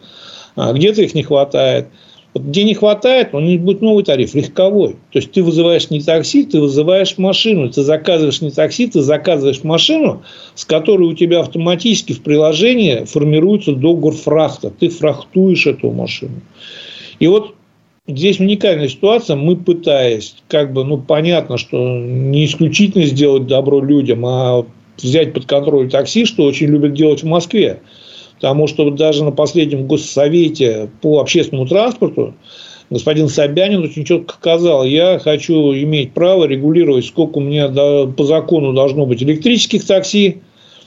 а где-то их не хватает – вот где не хватает, у них будет новый тариф, легковой. То есть ты вызываешь не такси, ты вызываешь машину. Ты заказываешь не такси, ты заказываешь машину, с которой у тебя автоматически в приложении формируется договор фрахта. Ты фрахтуешь эту машину. И вот здесь уникальная ситуация. Мы пытаясь, как бы, ну, понятно, что не исключительно сделать добро людям, а взять под контроль такси, что очень любят делать в Москве. Потому что даже на последнем госсовете по общественному транспорту господин Собянин очень четко сказал, я хочу иметь право регулировать, сколько у меня по закону должно быть электрических такси,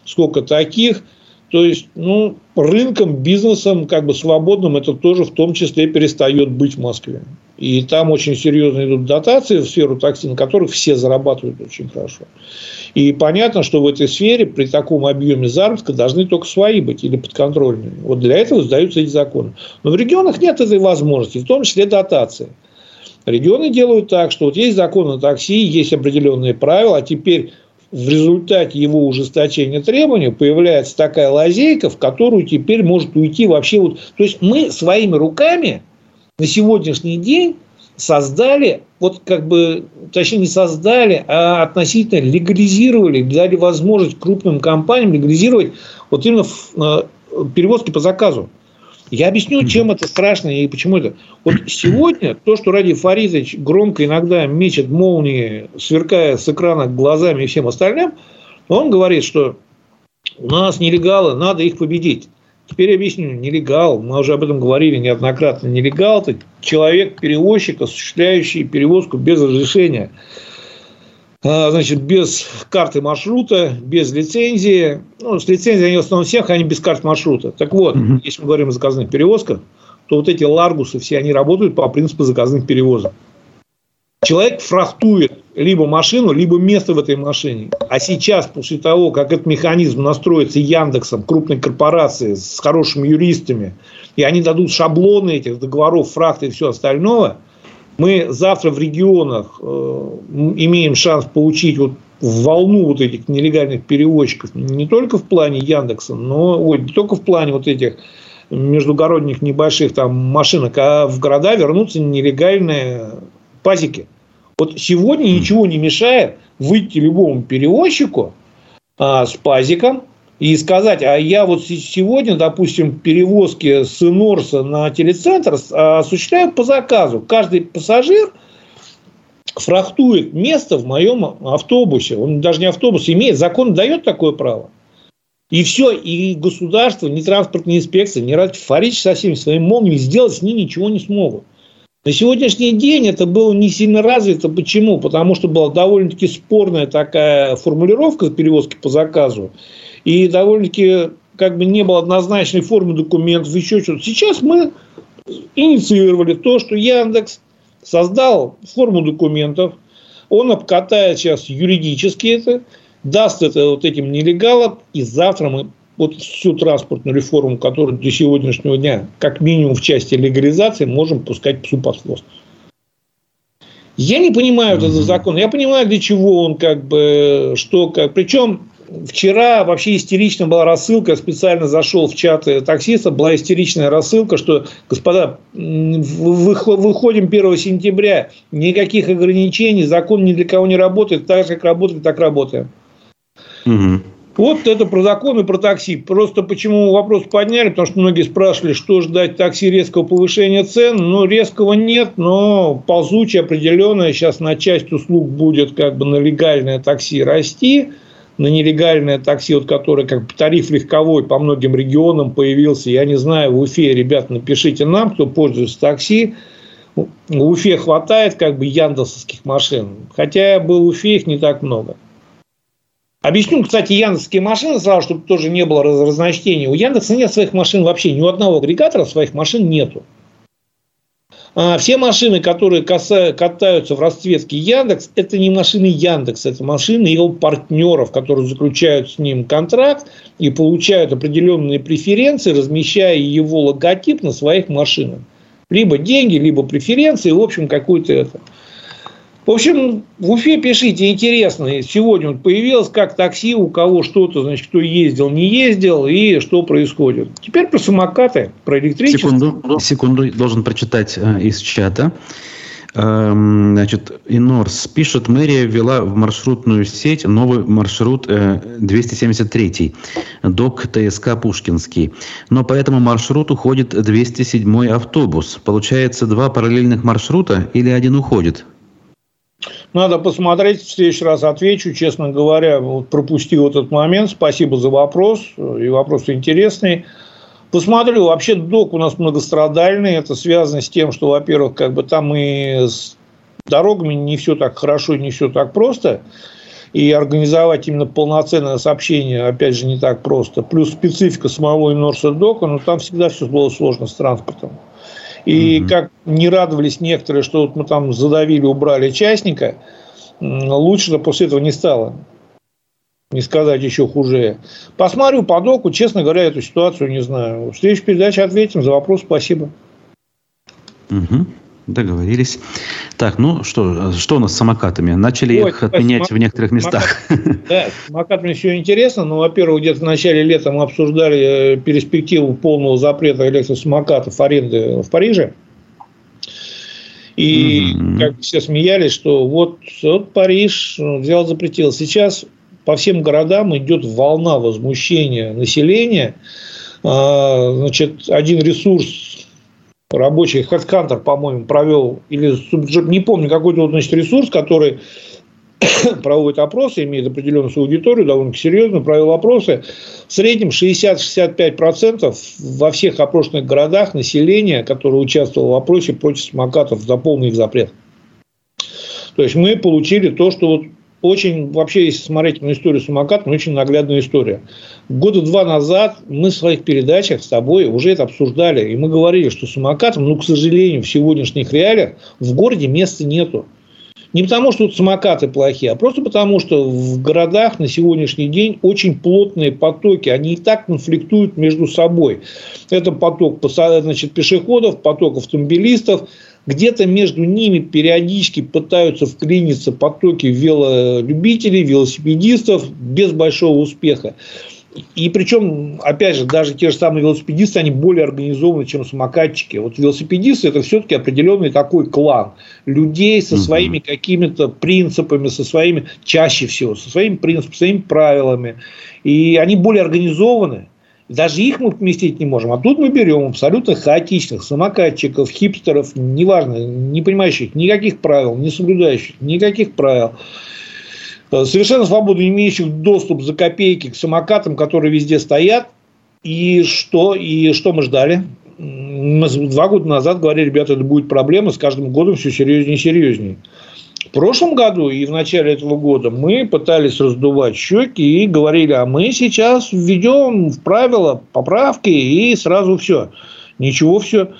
сколько таких. То есть, ну, рынком, бизнесом, как бы свободным, это тоже в том числе перестает быть в Москве. И там очень серьезно идут дотации в сферу такси, на которых все зарабатывают очень хорошо. И понятно, что в этой сфере при таком объеме заработка должны только свои быть или подконтрольные. Вот для этого сдаются эти законы. Но в регионах нет этой возможности, в том числе дотации. Регионы делают так, что вот есть закон о такси, есть определенные правила, а теперь в результате его ужесточения требований появляется такая лазейка, в которую теперь может уйти вообще вот... То есть мы своими руками на сегодняшний день создали, вот как бы, точнее не создали, а относительно легализировали, дали возможность крупным компаниям легализировать вот именно э, перевозки по заказу. Я объясню, чем это страшно и почему это. Вот сегодня то, что Ради Фаридович громко иногда мечет молнии, сверкая с экрана глазами и всем остальным, он говорит, что у нас нелегалы, надо их победить. Теперь объясню. Нелегал, мы уже об этом говорили неоднократно. Нелегал – это человек-перевозчик, осуществляющий перевозку без разрешения. А, значит, без карты маршрута, без лицензии. Ну, с лицензией они в основном всех, они без карт маршрута. Так вот, угу. если мы говорим о заказных перевозках, то вот эти ларгусы все, они работают по принципу заказных перевозок. Человек фрахтует либо машину, либо место в этой машине. А сейчас, после того, как этот механизм настроится Яндексом, крупной корпорацией с хорошими юристами, и они дадут шаблоны этих договоров, фрахта и все остальное, мы завтра в регионах э, имеем шанс получить вот волну вот этих нелегальных перевозчиков не только в плане Яндекса, но ой, не только в плане вот этих междугородних небольших там машинок, а в города вернутся нелегальные пазики. Вот сегодня ничего не мешает выйти любому перевозчику а, с пазиком, и сказать, а я вот сегодня, допустим, перевозки с Инорса на телецентр осуществляю по заказу. Каждый пассажир фрахтует место в моем автобусе. Он даже не автобус имеет. Закон дает такое право. И все, и государство, ни транспортная инспекция, ни Фарич со всеми своими молниями сделать с ним ничего не смогут. На сегодняшний день это было не сильно развито. Почему? Потому что была довольно-таки спорная такая формулировка перевозки по заказу. И довольно-таки как бы не было однозначной формы документов, еще что-то. Сейчас мы инициировали то, что Яндекс создал форму документов, он обкатает сейчас юридически это, даст это вот этим нелегалам, и завтра мы вот всю транспортную реформу, которую до сегодняшнего дня, как минимум в части легализации, можем пускать псу под хвост. Я не понимаю mm-hmm. этот закон. Я понимаю, для чего он как бы, что как. Причем вчера вообще истерично была рассылка. Я специально зашел в чаты таксистов. Была истеричная рассылка, что, господа, выходим 1 сентября. Никаких ограничений. Закон ни для кого не работает. Так же, как работает, так работаем. Угу. Вот это про закон и про такси. Просто почему вопрос подняли, потому что многие спрашивали, что ждать такси резкого повышения цен. Ну, резкого нет, но ползучее определенное. Сейчас на часть услуг будет как бы на легальное такси расти. На нелегальное такси, вот которое как тариф легковой по многим регионам появился. Я не знаю, в Уфе, ребят, напишите нам, кто пользуется такси. В Уфе хватает как бы яндексовских машин. Хотя я был в Уфе, их не так много. Объясню, кстати, яндексские машины сразу, чтобы тоже не было разночтений. У Яндекса нет своих машин вообще. Ни у одного агрегатора своих машин нету. А все машины, которые катаются в расцветке Яндекс, это не машины Яндекс, это машины его партнеров, которые заключают с ним контракт и получают определенные преференции, размещая его логотип на своих машинах. Либо деньги, либо преференции, в общем, какой-то это. В общем, в Уфе пишите, интересно, сегодня вот появилось как такси, у кого что-то, значит, кто ездил, не ездил, и что происходит. Теперь про самокаты, про электричество. Секунду, секунду, должен прочитать э, из чата. Эм, значит, Инорс пишет, мэрия ввела в маршрутную сеть новый маршрут 273, э, ДОК ТСК Пушкинский. Но по этому маршруту ходит 207 автобус. Получается, два параллельных маршрута или один уходит? Надо посмотреть, в следующий раз отвечу. Честно говоря, вот пропустил этот момент. Спасибо за вопрос. И вопрос интересный. Посмотрю. Вообще док у нас многострадальный. Это связано с тем, что, во-первых, как бы там и с дорогами не все так хорошо, не все так просто. И организовать именно полноценное сообщение, опять же, не так просто. Плюс специфика самого Инорса дока, но там всегда все было сложно с транспортом. И угу. как не радовались некоторые, что вот мы там задавили, убрали частника, лучше после этого не стало. Не сказать еще хуже. Посмотрю по доку, честно говоря, эту ситуацию не знаю. В следующей передаче ответим за вопрос. Спасибо. Угу. Договорились. Так, ну что, что у нас с самокатами? Начали Ой, их отменять самокат, в некоторых местах. Самокат, да, с самокатами все интересно. Но, во-первых, где-то в начале лета мы обсуждали э, перспективу полного запрета электросамокатов аренды в Париже. И mm-hmm. как все смеялись, что вот, вот Париж взял, запретил. Сейчас по всем городам идет волна возмущения населения. А, значит, один ресурс рабочий HeadHunter, по-моему, провел, или не помню, какой-то вот, значит, ресурс, который проводит опросы, имеет определенную свою аудиторию, довольно серьезно, провел опросы. В среднем 60-65% во всех опрошенных городах населения, которое участвовало в опросе против самокатов за полный их запрет. То есть мы получили то, что вот очень, вообще, если смотреть на историю самоката, ну, очень наглядная история. Года два назад мы в своих передачах с тобой уже это обсуждали. И мы говорили, что самокатам, ну, к сожалению, в сегодняшних реалиях в городе места нету. Не потому, что тут самокаты плохие, а просто потому, что в городах на сегодняшний день очень плотные потоки. Они и так конфликтуют между собой. Это поток значит, пешеходов, поток автомобилистов, где-то между ними периодически пытаются вклиниться потоки велолюбителей, велосипедистов без большого успеха. И причем, опять же, даже те же самые велосипедисты, они более организованы, чем самокатчики. Вот велосипедисты это все-таки определенный такой клан людей со своими какими-то принципами, со своими, чаще всего, со своими принципами, своими правилами. И они более организованы. Даже их мы поместить не можем. А тут мы берем абсолютно хаотичных самокатчиков, хипстеров, неважно, не понимающих никаких правил, не соблюдающих никаких правил Э, совершенно свободно имеющих доступ за копейки к самокатам, которые везде стоят. И что? И что мы ждали? Мы два года назад говорили, ребята, это будет проблема, с каждым годом все серьезнее и серьезнее. В прошлом году и в начале этого года мы пытались раздувать щеки и говорили, а мы сейчас введем в правила поправки и сразу все. Ничего все.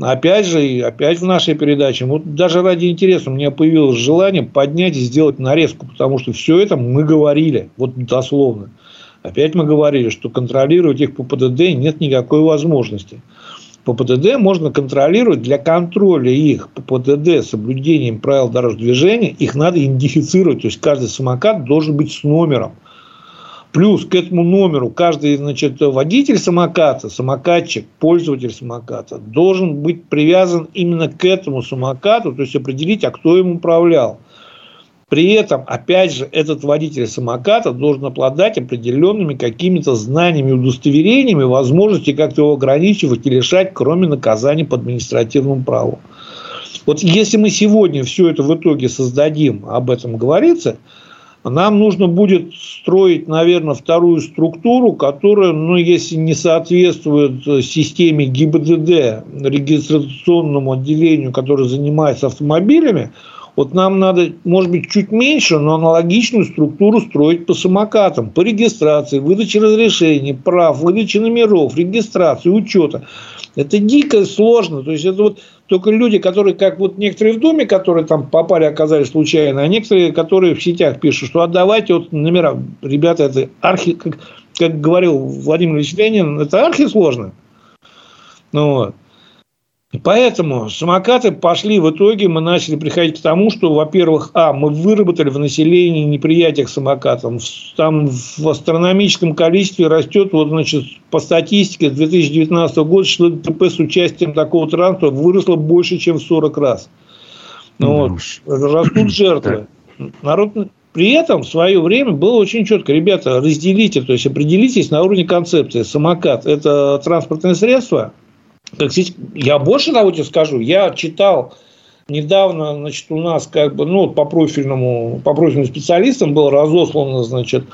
Опять же, опять в нашей передаче, вот даже ради интереса у меня появилось желание поднять и сделать нарезку, потому что все это мы говорили, вот дословно. Опять мы говорили, что контролировать их по ПДД нет никакой возможности. По ПДД можно контролировать для контроля их по ПДД соблюдением правил дорожного движения. Их надо идентифицировать. То есть каждый самокат должен быть с номером. Плюс к этому номеру каждый значит, водитель самоката, самокатчик, пользователь самоката должен быть привязан именно к этому самокату, то есть определить, а кто им управлял. При этом, опять же, этот водитель самоката должен обладать определенными какими-то знаниями, удостоверениями, возможности как-то его ограничивать и лишать, кроме наказаний по административному праву. Вот если мы сегодня все это в итоге создадим, об этом говорится – нам нужно будет строить, наверное, вторую структуру, которая, ну, если не соответствует системе ГИБДД, регистрационному отделению, которое занимается автомобилями, вот нам надо, может быть, чуть меньше, но аналогичную структуру строить по самокатам, по регистрации, выдаче разрешений, прав, выдаче номеров, регистрации, учета. Это дико сложно. То есть, это вот только люди, которые, как вот некоторые в Доме, которые там попали, оказались случайно, а некоторые, которые в сетях пишут, что отдавайте вот номера. Ребята, это архи, как, как говорил Владимир Ильич Ленин, это архи сложно. Ну, вот. Поэтому самокаты пошли, в итоге мы начали приходить к тому, что, во-первых, а, мы выработали в населении неприятие к самокатам. Там в астрономическом количестве растет, вот, значит, по статистике, с 2019 года число ДТП с участием такого транспорта выросло больше, чем в 40 раз. Ну, вот. Растут жертвы. Народ при этом в свое время было очень четко. Ребята, разделите, то есть определитесь на уровне концепции. Самокат – это транспортное средство – как здесь, я больше того тебе скажу, я читал недавно, значит, у нас как бы, ну, по профильному, по профильным специалистам была разослана, значит,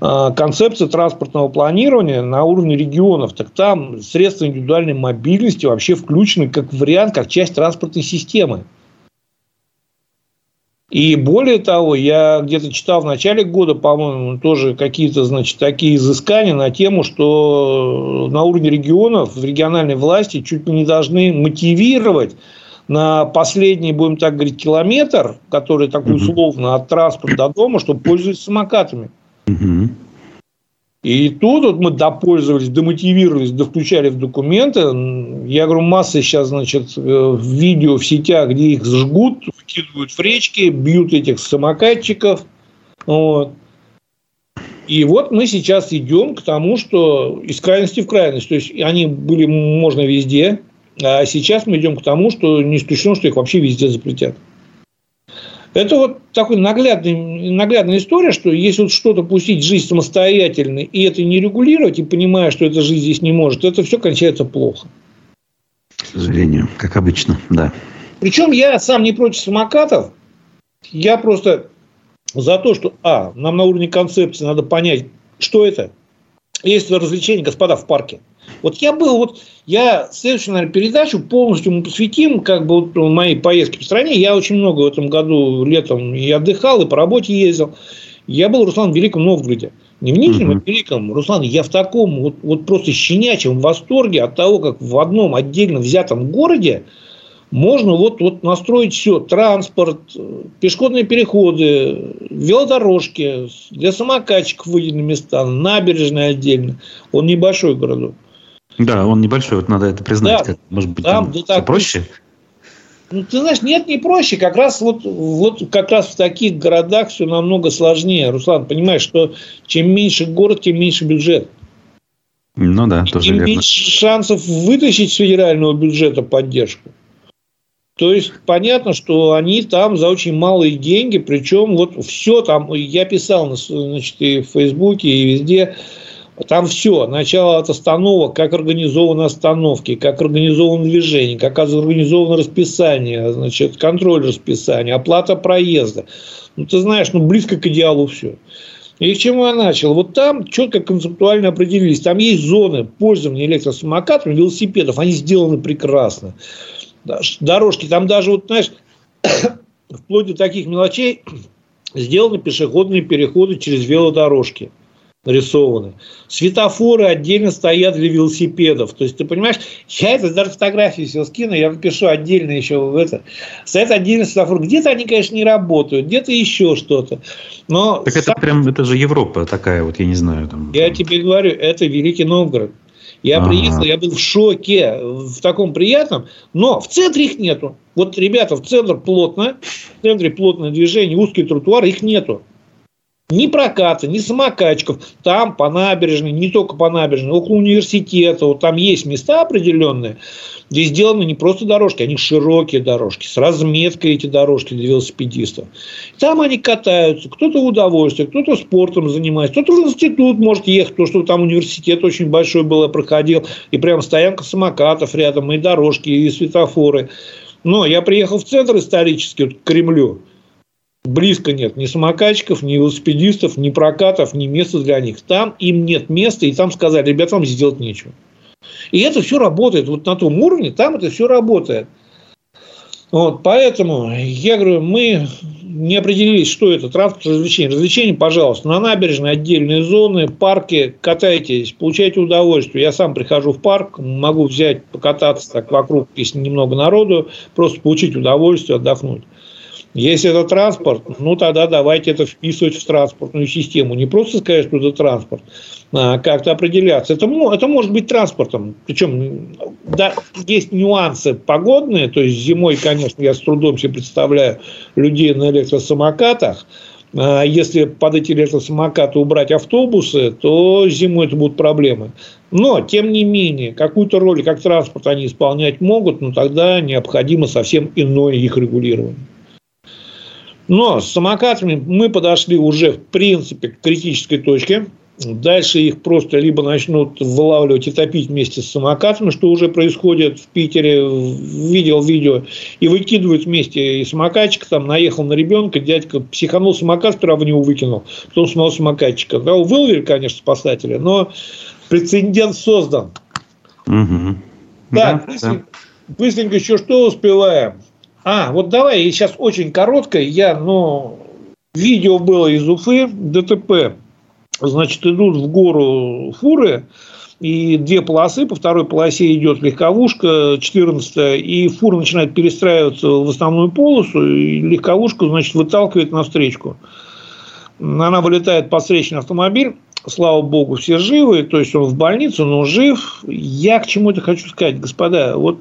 а, концепция транспортного планирования на уровне регионов. Так там средства индивидуальной мобильности вообще включены как вариант, как часть транспортной системы. И более того, я где-то читал в начале года, по-моему, тоже какие-то, значит, такие изыскания на тему, что на уровне регионов, в региональной власти чуть ли не должны мотивировать на последний, будем так говорить, километр, который такой условно от транспорта до дома, чтобы пользоваться самокатами. И тут вот мы допользовались, демотивировались, довключали в документы. Я говорю, масса сейчас, значит, э, видео в сетях, где их жгут, вкидывают в речки, бьют этих самокатчиков. Вот. И вот мы сейчас идем к тому, что из крайности в крайность. То есть, они были можно везде, а сейчас мы идем к тому, что не исключено, что их вообще везде запретят. Это вот такой наглядный, наглядная история, что если вот что-то пустить в жизнь самостоятельно, и это не регулировать, и понимая, что эта жизнь здесь не может, это все кончается плохо. К сожалению, как обычно, да. Причем я сам не против самокатов. Я просто за то, что, а, нам на уровне концепции надо понять, что это. Есть развлечение, господа, в парке – вот я был, вот я следующую, наверное, передачу полностью мы посвятим как бы вот моей поездке по стране. Я очень много в этом году летом и отдыхал, и по работе ездил. Я был, Руслан, в Великом Новгороде. Не в Нижнем, uh-huh. а в Великом. Руслан, я в таком вот, вот просто щенячьем восторге от того, как в одном отдельно взятом городе можно вот, вот настроить все. Транспорт, пешеходные переходы, велодорожки, для самокатчиков выделены места, набережная отдельно. Он небольшой городок. Да, он небольшой, вот надо это признать. Да, как, может быть, там, там да, проще? Ну, ты знаешь, нет, не проще. Как раз вот, вот как раз в таких городах все намного сложнее. Руслан, понимаешь, что чем меньше город, тем меньше бюджет. Ну да, тоже тем верно. меньше шансов вытащить с федерального бюджета поддержку. То есть понятно, что они там за очень малые деньги, причем вот все там, я писал значит, и в Фейсбуке, и везде, там все, начало от остановок, как организованы остановки, как организовано движение, как организовано расписание, значит, контроль расписания, оплата проезда. Ну, ты знаешь, ну, близко к идеалу все. И к чему я начал? Вот там четко концептуально определились. Там есть зоны пользования электросамокатами, велосипедов. Они сделаны прекрасно. Дорожки, там даже, вот, знаешь, вплоть до таких мелочей сделаны пешеходные переходы через велодорожки нарисованы. Светофоры отдельно стоят для велосипедов. То есть, ты понимаешь, я это даже фотографии все скину, я напишу отдельно еще в это. Стоят отдельно светофоры. Где-то они, конечно, не работают, где-то еще что-то. Но так это сам... прям, это же Европа такая, вот я не знаю. Там... Я тебе говорю, это Великий Новгород. Я ага. приехал, я был в шоке, в таком приятном, но в центре их нету. Вот, ребята, в центр плотно, в центре плотное движение, узкий тротуар, их нету ни проката, ни самокачков. Там по набережной, не только по набережной, около университета, вот там есть места определенные, где сделаны не просто дорожки, они широкие дорожки, с разметкой эти дорожки для велосипедистов. Там они катаются, кто-то в удовольствие, кто-то спортом занимается, кто-то в институт может ехать, то что там университет очень большой был, я проходил, и прям стоянка самокатов рядом, и дорожки, и светофоры. Но я приехал в центр исторический, вот, к Кремлю, близко нет ни самокатчиков, ни велосипедистов, ни прокатов, ни места для них. Там им нет места, и там сказали, ребята, вам сделать нечего. И это все работает. Вот на том уровне там это все работает. Вот, поэтому я говорю, мы не определились, что это транспорт, развлечение. Развлечение, пожалуйста, на набережной отдельные зоны, парки, катайтесь, получайте удовольствие. Я сам прихожу в парк, могу взять, покататься так вокруг, если немного народу, просто получить удовольствие, отдохнуть. Если это транспорт, ну тогда давайте это вписывать в транспортную систему. Не просто сказать, что это транспорт, а как-то определяться. Это, это может быть транспортом. Причем да, есть нюансы погодные. То есть зимой, конечно, я с трудом себе представляю людей на электросамокатах. А если под эти электросамокаты убрать автобусы, то зимой это будут проблемы. Но, тем не менее, какую-то роль как транспорт они исполнять могут, но тогда необходимо совсем иное их регулирование. Но с самокатами мы подошли уже, в принципе, к критической точке. Дальше их просто либо начнут вылавливать и топить вместе с самокатами, что уже происходит в Питере, видел видео, и выкидывают вместе и самокатчик, там наехал на ребенка, дядька психанул самокат, сперва в него выкинул, потом самого самокатчика. Да, выловили, конечно, спасатели, но прецедент создан. Угу. Так, да, быстренько, да. быстренько еще что успеваем? А, вот давай, сейчас очень короткое. Я, ну, видео было из Уфы, ДТП. Значит, идут в гору фуры, и две полосы, по второй полосе идет легковушка 14 и фура начинает перестраиваться в основную полосу, и легковушку, значит, выталкивает на встречку. Она вылетает под встречный автомобиль, слава богу, все живы, то есть он в больнице, но жив. Я к чему это хочу сказать, господа, вот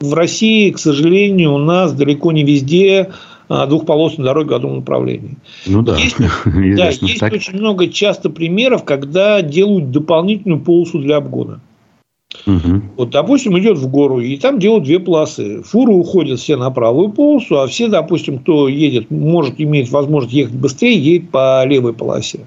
в России, к сожалению, у нас далеко не везде а, двухполосные дороги в одном направлении. Ну да. Есть, да, есть так. очень много часто примеров, когда делают дополнительную полосу для обгона. Угу. Вот, допустим, идет в гору, и там делают две полосы. Фуры уходят все на правую полосу, а все, допустим, кто едет, может иметь возможность ехать быстрее, едет по левой полосе.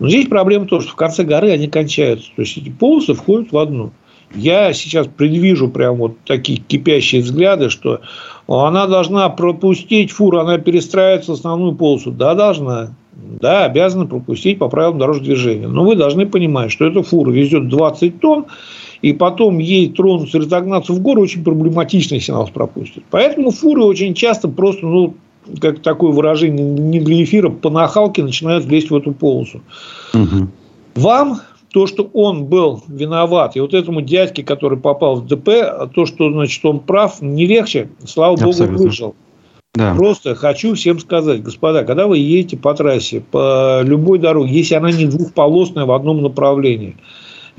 Но здесь проблема в том, что в конце горы они кончаются. То есть эти полосы входят в одну. Я сейчас предвижу прям вот такие кипящие взгляды, что она должна пропустить фуру, она перестраивается в основную полосу. Да, должна. Да, обязана пропустить по правилам дорожного движения. Но вы должны понимать, что эта фура везет 20 тонн, и потом ей тронуться, разогнаться в гору очень проблематично, если она вас пропустит. Поэтому фуры очень часто просто, ну, как такое выражение не для эфира, по нахалке начинают лезть в эту полосу. Угу. Вам то, что он был виноват, и вот этому дядьке, который попал в ДП, то, что, значит, он прав, не легче, слава Абсолютно. богу, выжил. Да. Просто хочу всем сказать, господа, когда вы едете по трассе, по любой дороге, если она не двухполосная в одном направлении,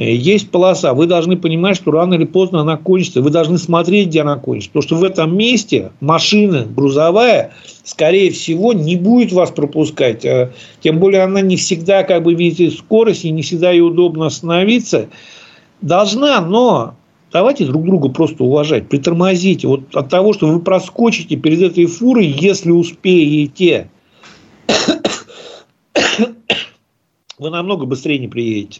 есть полоса. Вы должны понимать, что рано или поздно она кончится. Вы должны смотреть, где она кончится. Потому что в этом месте машина грузовая, скорее всего, не будет вас пропускать. А тем более, она не всегда как бы видит скорость, и не всегда ей удобно остановиться. Должна, но давайте друг друга просто уважать. Притормозите. Вот от того, что вы проскочите перед этой фурой, если успеете, вы намного быстрее не приедете.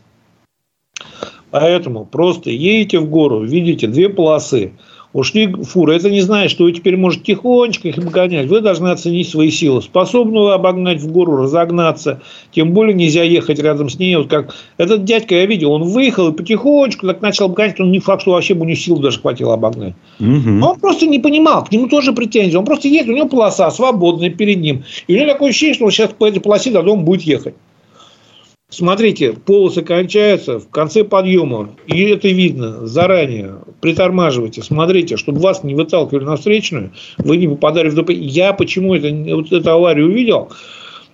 Поэтому просто едете в гору, видите две полосы, ушли фуры. Это не значит, что вы теперь можете тихонечко их обгонять. Вы должны оценить свои силы. Способны вы обогнать в гору, разогнаться. Тем более нельзя ехать рядом с ней. Вот как этот дядька, я видел, он выехал и потихонечку так начал обгонять. Он не факт, что вообще бы не сил даже хватило обогнать. Угу. он просто не понимал. К нему тоже претензии. Он просто едет, у него полоса свободная перед ним. И у него такое ощущение, что он сейчас по этой полосе до дома будет ехать. Смотрите, полосы кончаются в конце подъема, и это видно заранее. Притормаживайте, смотрите, чтобы вас не выталкивали на встречную, вы не попадали в ДП. Я почему это, вот эту аварию увидел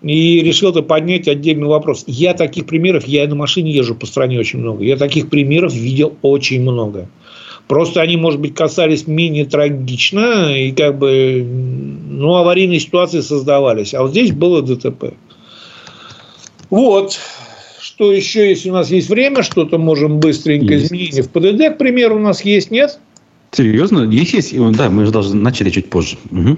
и решил это поднять отдельный вопрос. Я таких примеров, я на машине езжу по стране очень много, я таких примеров видел очень много. Просто они, может быть, касались менее трагично, и как бы, ну, аварийные ситуации создавались. А вот здесь было ДТП. Вот. Что еще, если у нас есть время, что-то можем быстренько есть. изменить. В ПДД, к примеру, у нас есть, нет? Серьезно? Есть, есть. Да, мы же должны начали чуть позже. Угу.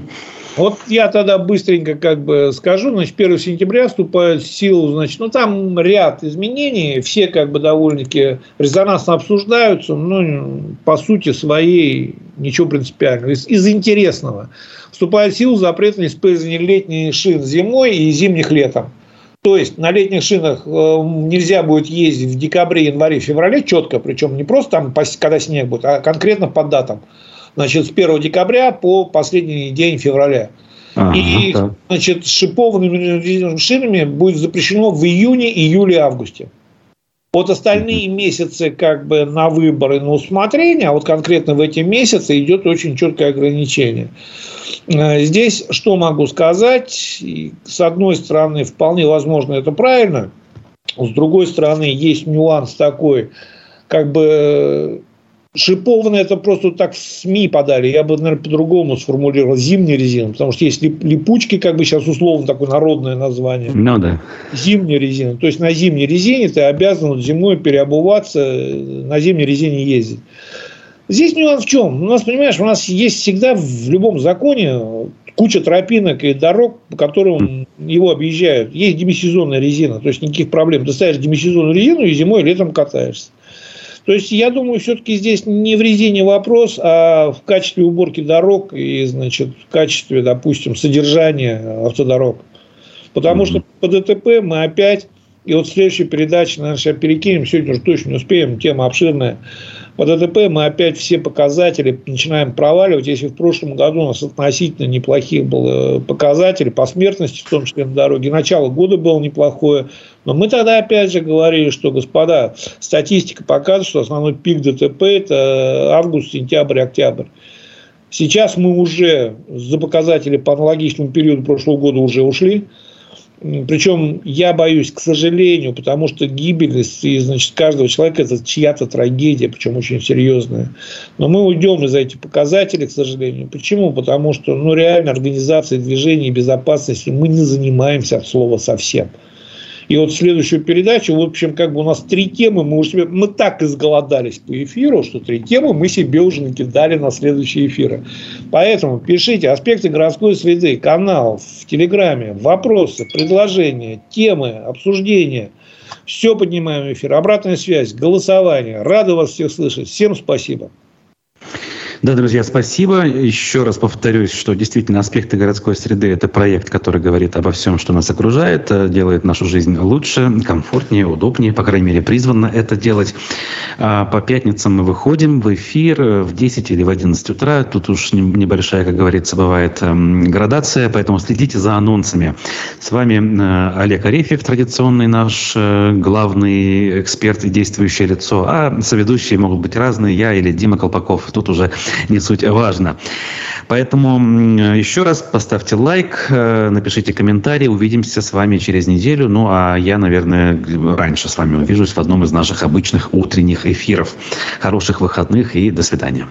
Вот я тогда быстренько как бы скажу. Значит, 1 сентября вступает в силу, значит, ну, там ряд изменений. Все как бы довольно-таки резонансно обсуждаются. Но по сути своей ничего принципиального. Из, из интересного. Вступает в силу запрет на использование летних шин зимой и зимних летом. То есть на летних шинах э, нельзя будет ездить в декабре, январе, феврале четко, причем не просто там, когда снег будет, а конкретно по датам. Значит, с 1 декабря по последний день февраля. И да. значит, шипованными шинами будет запрещено в июне, июле, августе. Вот остальные месяцы как бы на выборы, на усмотрение, а вот конкретно в эти месяцы идет очень четкое ограничение. Э, здесь что могу сказать? С одной стороны, вполне возможно, это правильно. С другой стороны, есть нюанс такой, как бы шипованная это просто так в СМИ подали. Я бы, наверное, по-другому сформулировал. Зимняя резина. Потому что есть липучки, как бы сейчас условно такое народное название. Ну да. Зимняя резина. То есть на зимней резине ты обязан зимой переобуваться, на зимней резине ездить. Здесь нюанс в чем? У нас, понимаешь, у нас есть всегда в любом законе куча тропинок и дорог, по которым его объезжают. Есть демисезонная резина, то есть никаких проблем. Ты ставишь демисезонную резину и зимой, и летом катаешься. То есть, я думаю, все-таки здесь не в резине вопрос, а в качестве уборки дорог и, значит, в качестве, допустим, содержания автодорог. Потому что по ДТП мы опять, и вот в следующей передаче, наверное, сейчас перекинем, сегодня уже точно не успеем, тема обширная, по ДТП мы опять все показатели начинаем проваливать. Если в прошлом году у нас относительно неплохих было показатели по смертности, в том числе на дороге, начало года было неплохое. Но мы тогда опять же говорили, что, господа, статистика показывает, что основной пик ДТП – это август, сентябрь, октябрь. Сейчас мы уже за показатели по аналогичному периоду прошлого года уже ушли. Причем я боюсь, к сожалению, потому что гибельность и, значит, каждого человека – это чья-то трагедия, причем очень серьезная. Но мы уйдем из этих показателей, к сожалению. Почему? Потому что ну, реально организацией движения и безопасности мы не занимаемся от слова совсем. И вот следующую передачу, в общем, как бы у нас три темы, мы уже мы так изголодались по эфиру, что три темы мы себе уже накидали на следующие эфиры. Поэтому пишите аспекты городской среды, канал в Телеграме, вопросы, предложения, темы, обсуждения. Все поднимаем в эфир. Обратная связь, голосование. Рада вас всех слышать. Всем спасибо. Да, друзья, спасибо. Еще раз повторюсь, что действительно аспекты городской среды – это проект, который говорит обо всем, что нас окружает, э, делает нашу жизнь лучше, комфортнее, удобнее, по крайней мере, призвано это делать. А по пятницам мы выходим в эфир в 10 или в 11 утра. Тут уж небольшая, как говорится, бывает эм, градация, поэтому следите за анонсами. С вами э, Олег Арефьев, традиционный наш э, главный эксперт и действующее лицо, а соведущие могут быть разные, я или Дима Колпаков. Тут уже не суть важно. Поэтому еще раз поставьте лайк, э, напишите комментарий, увидимся с вами через неделю. Ну, а я, наверное, раньше с вами увижусь в одном из наших обычных утренних эфиров. Хороших выходных и до свидания.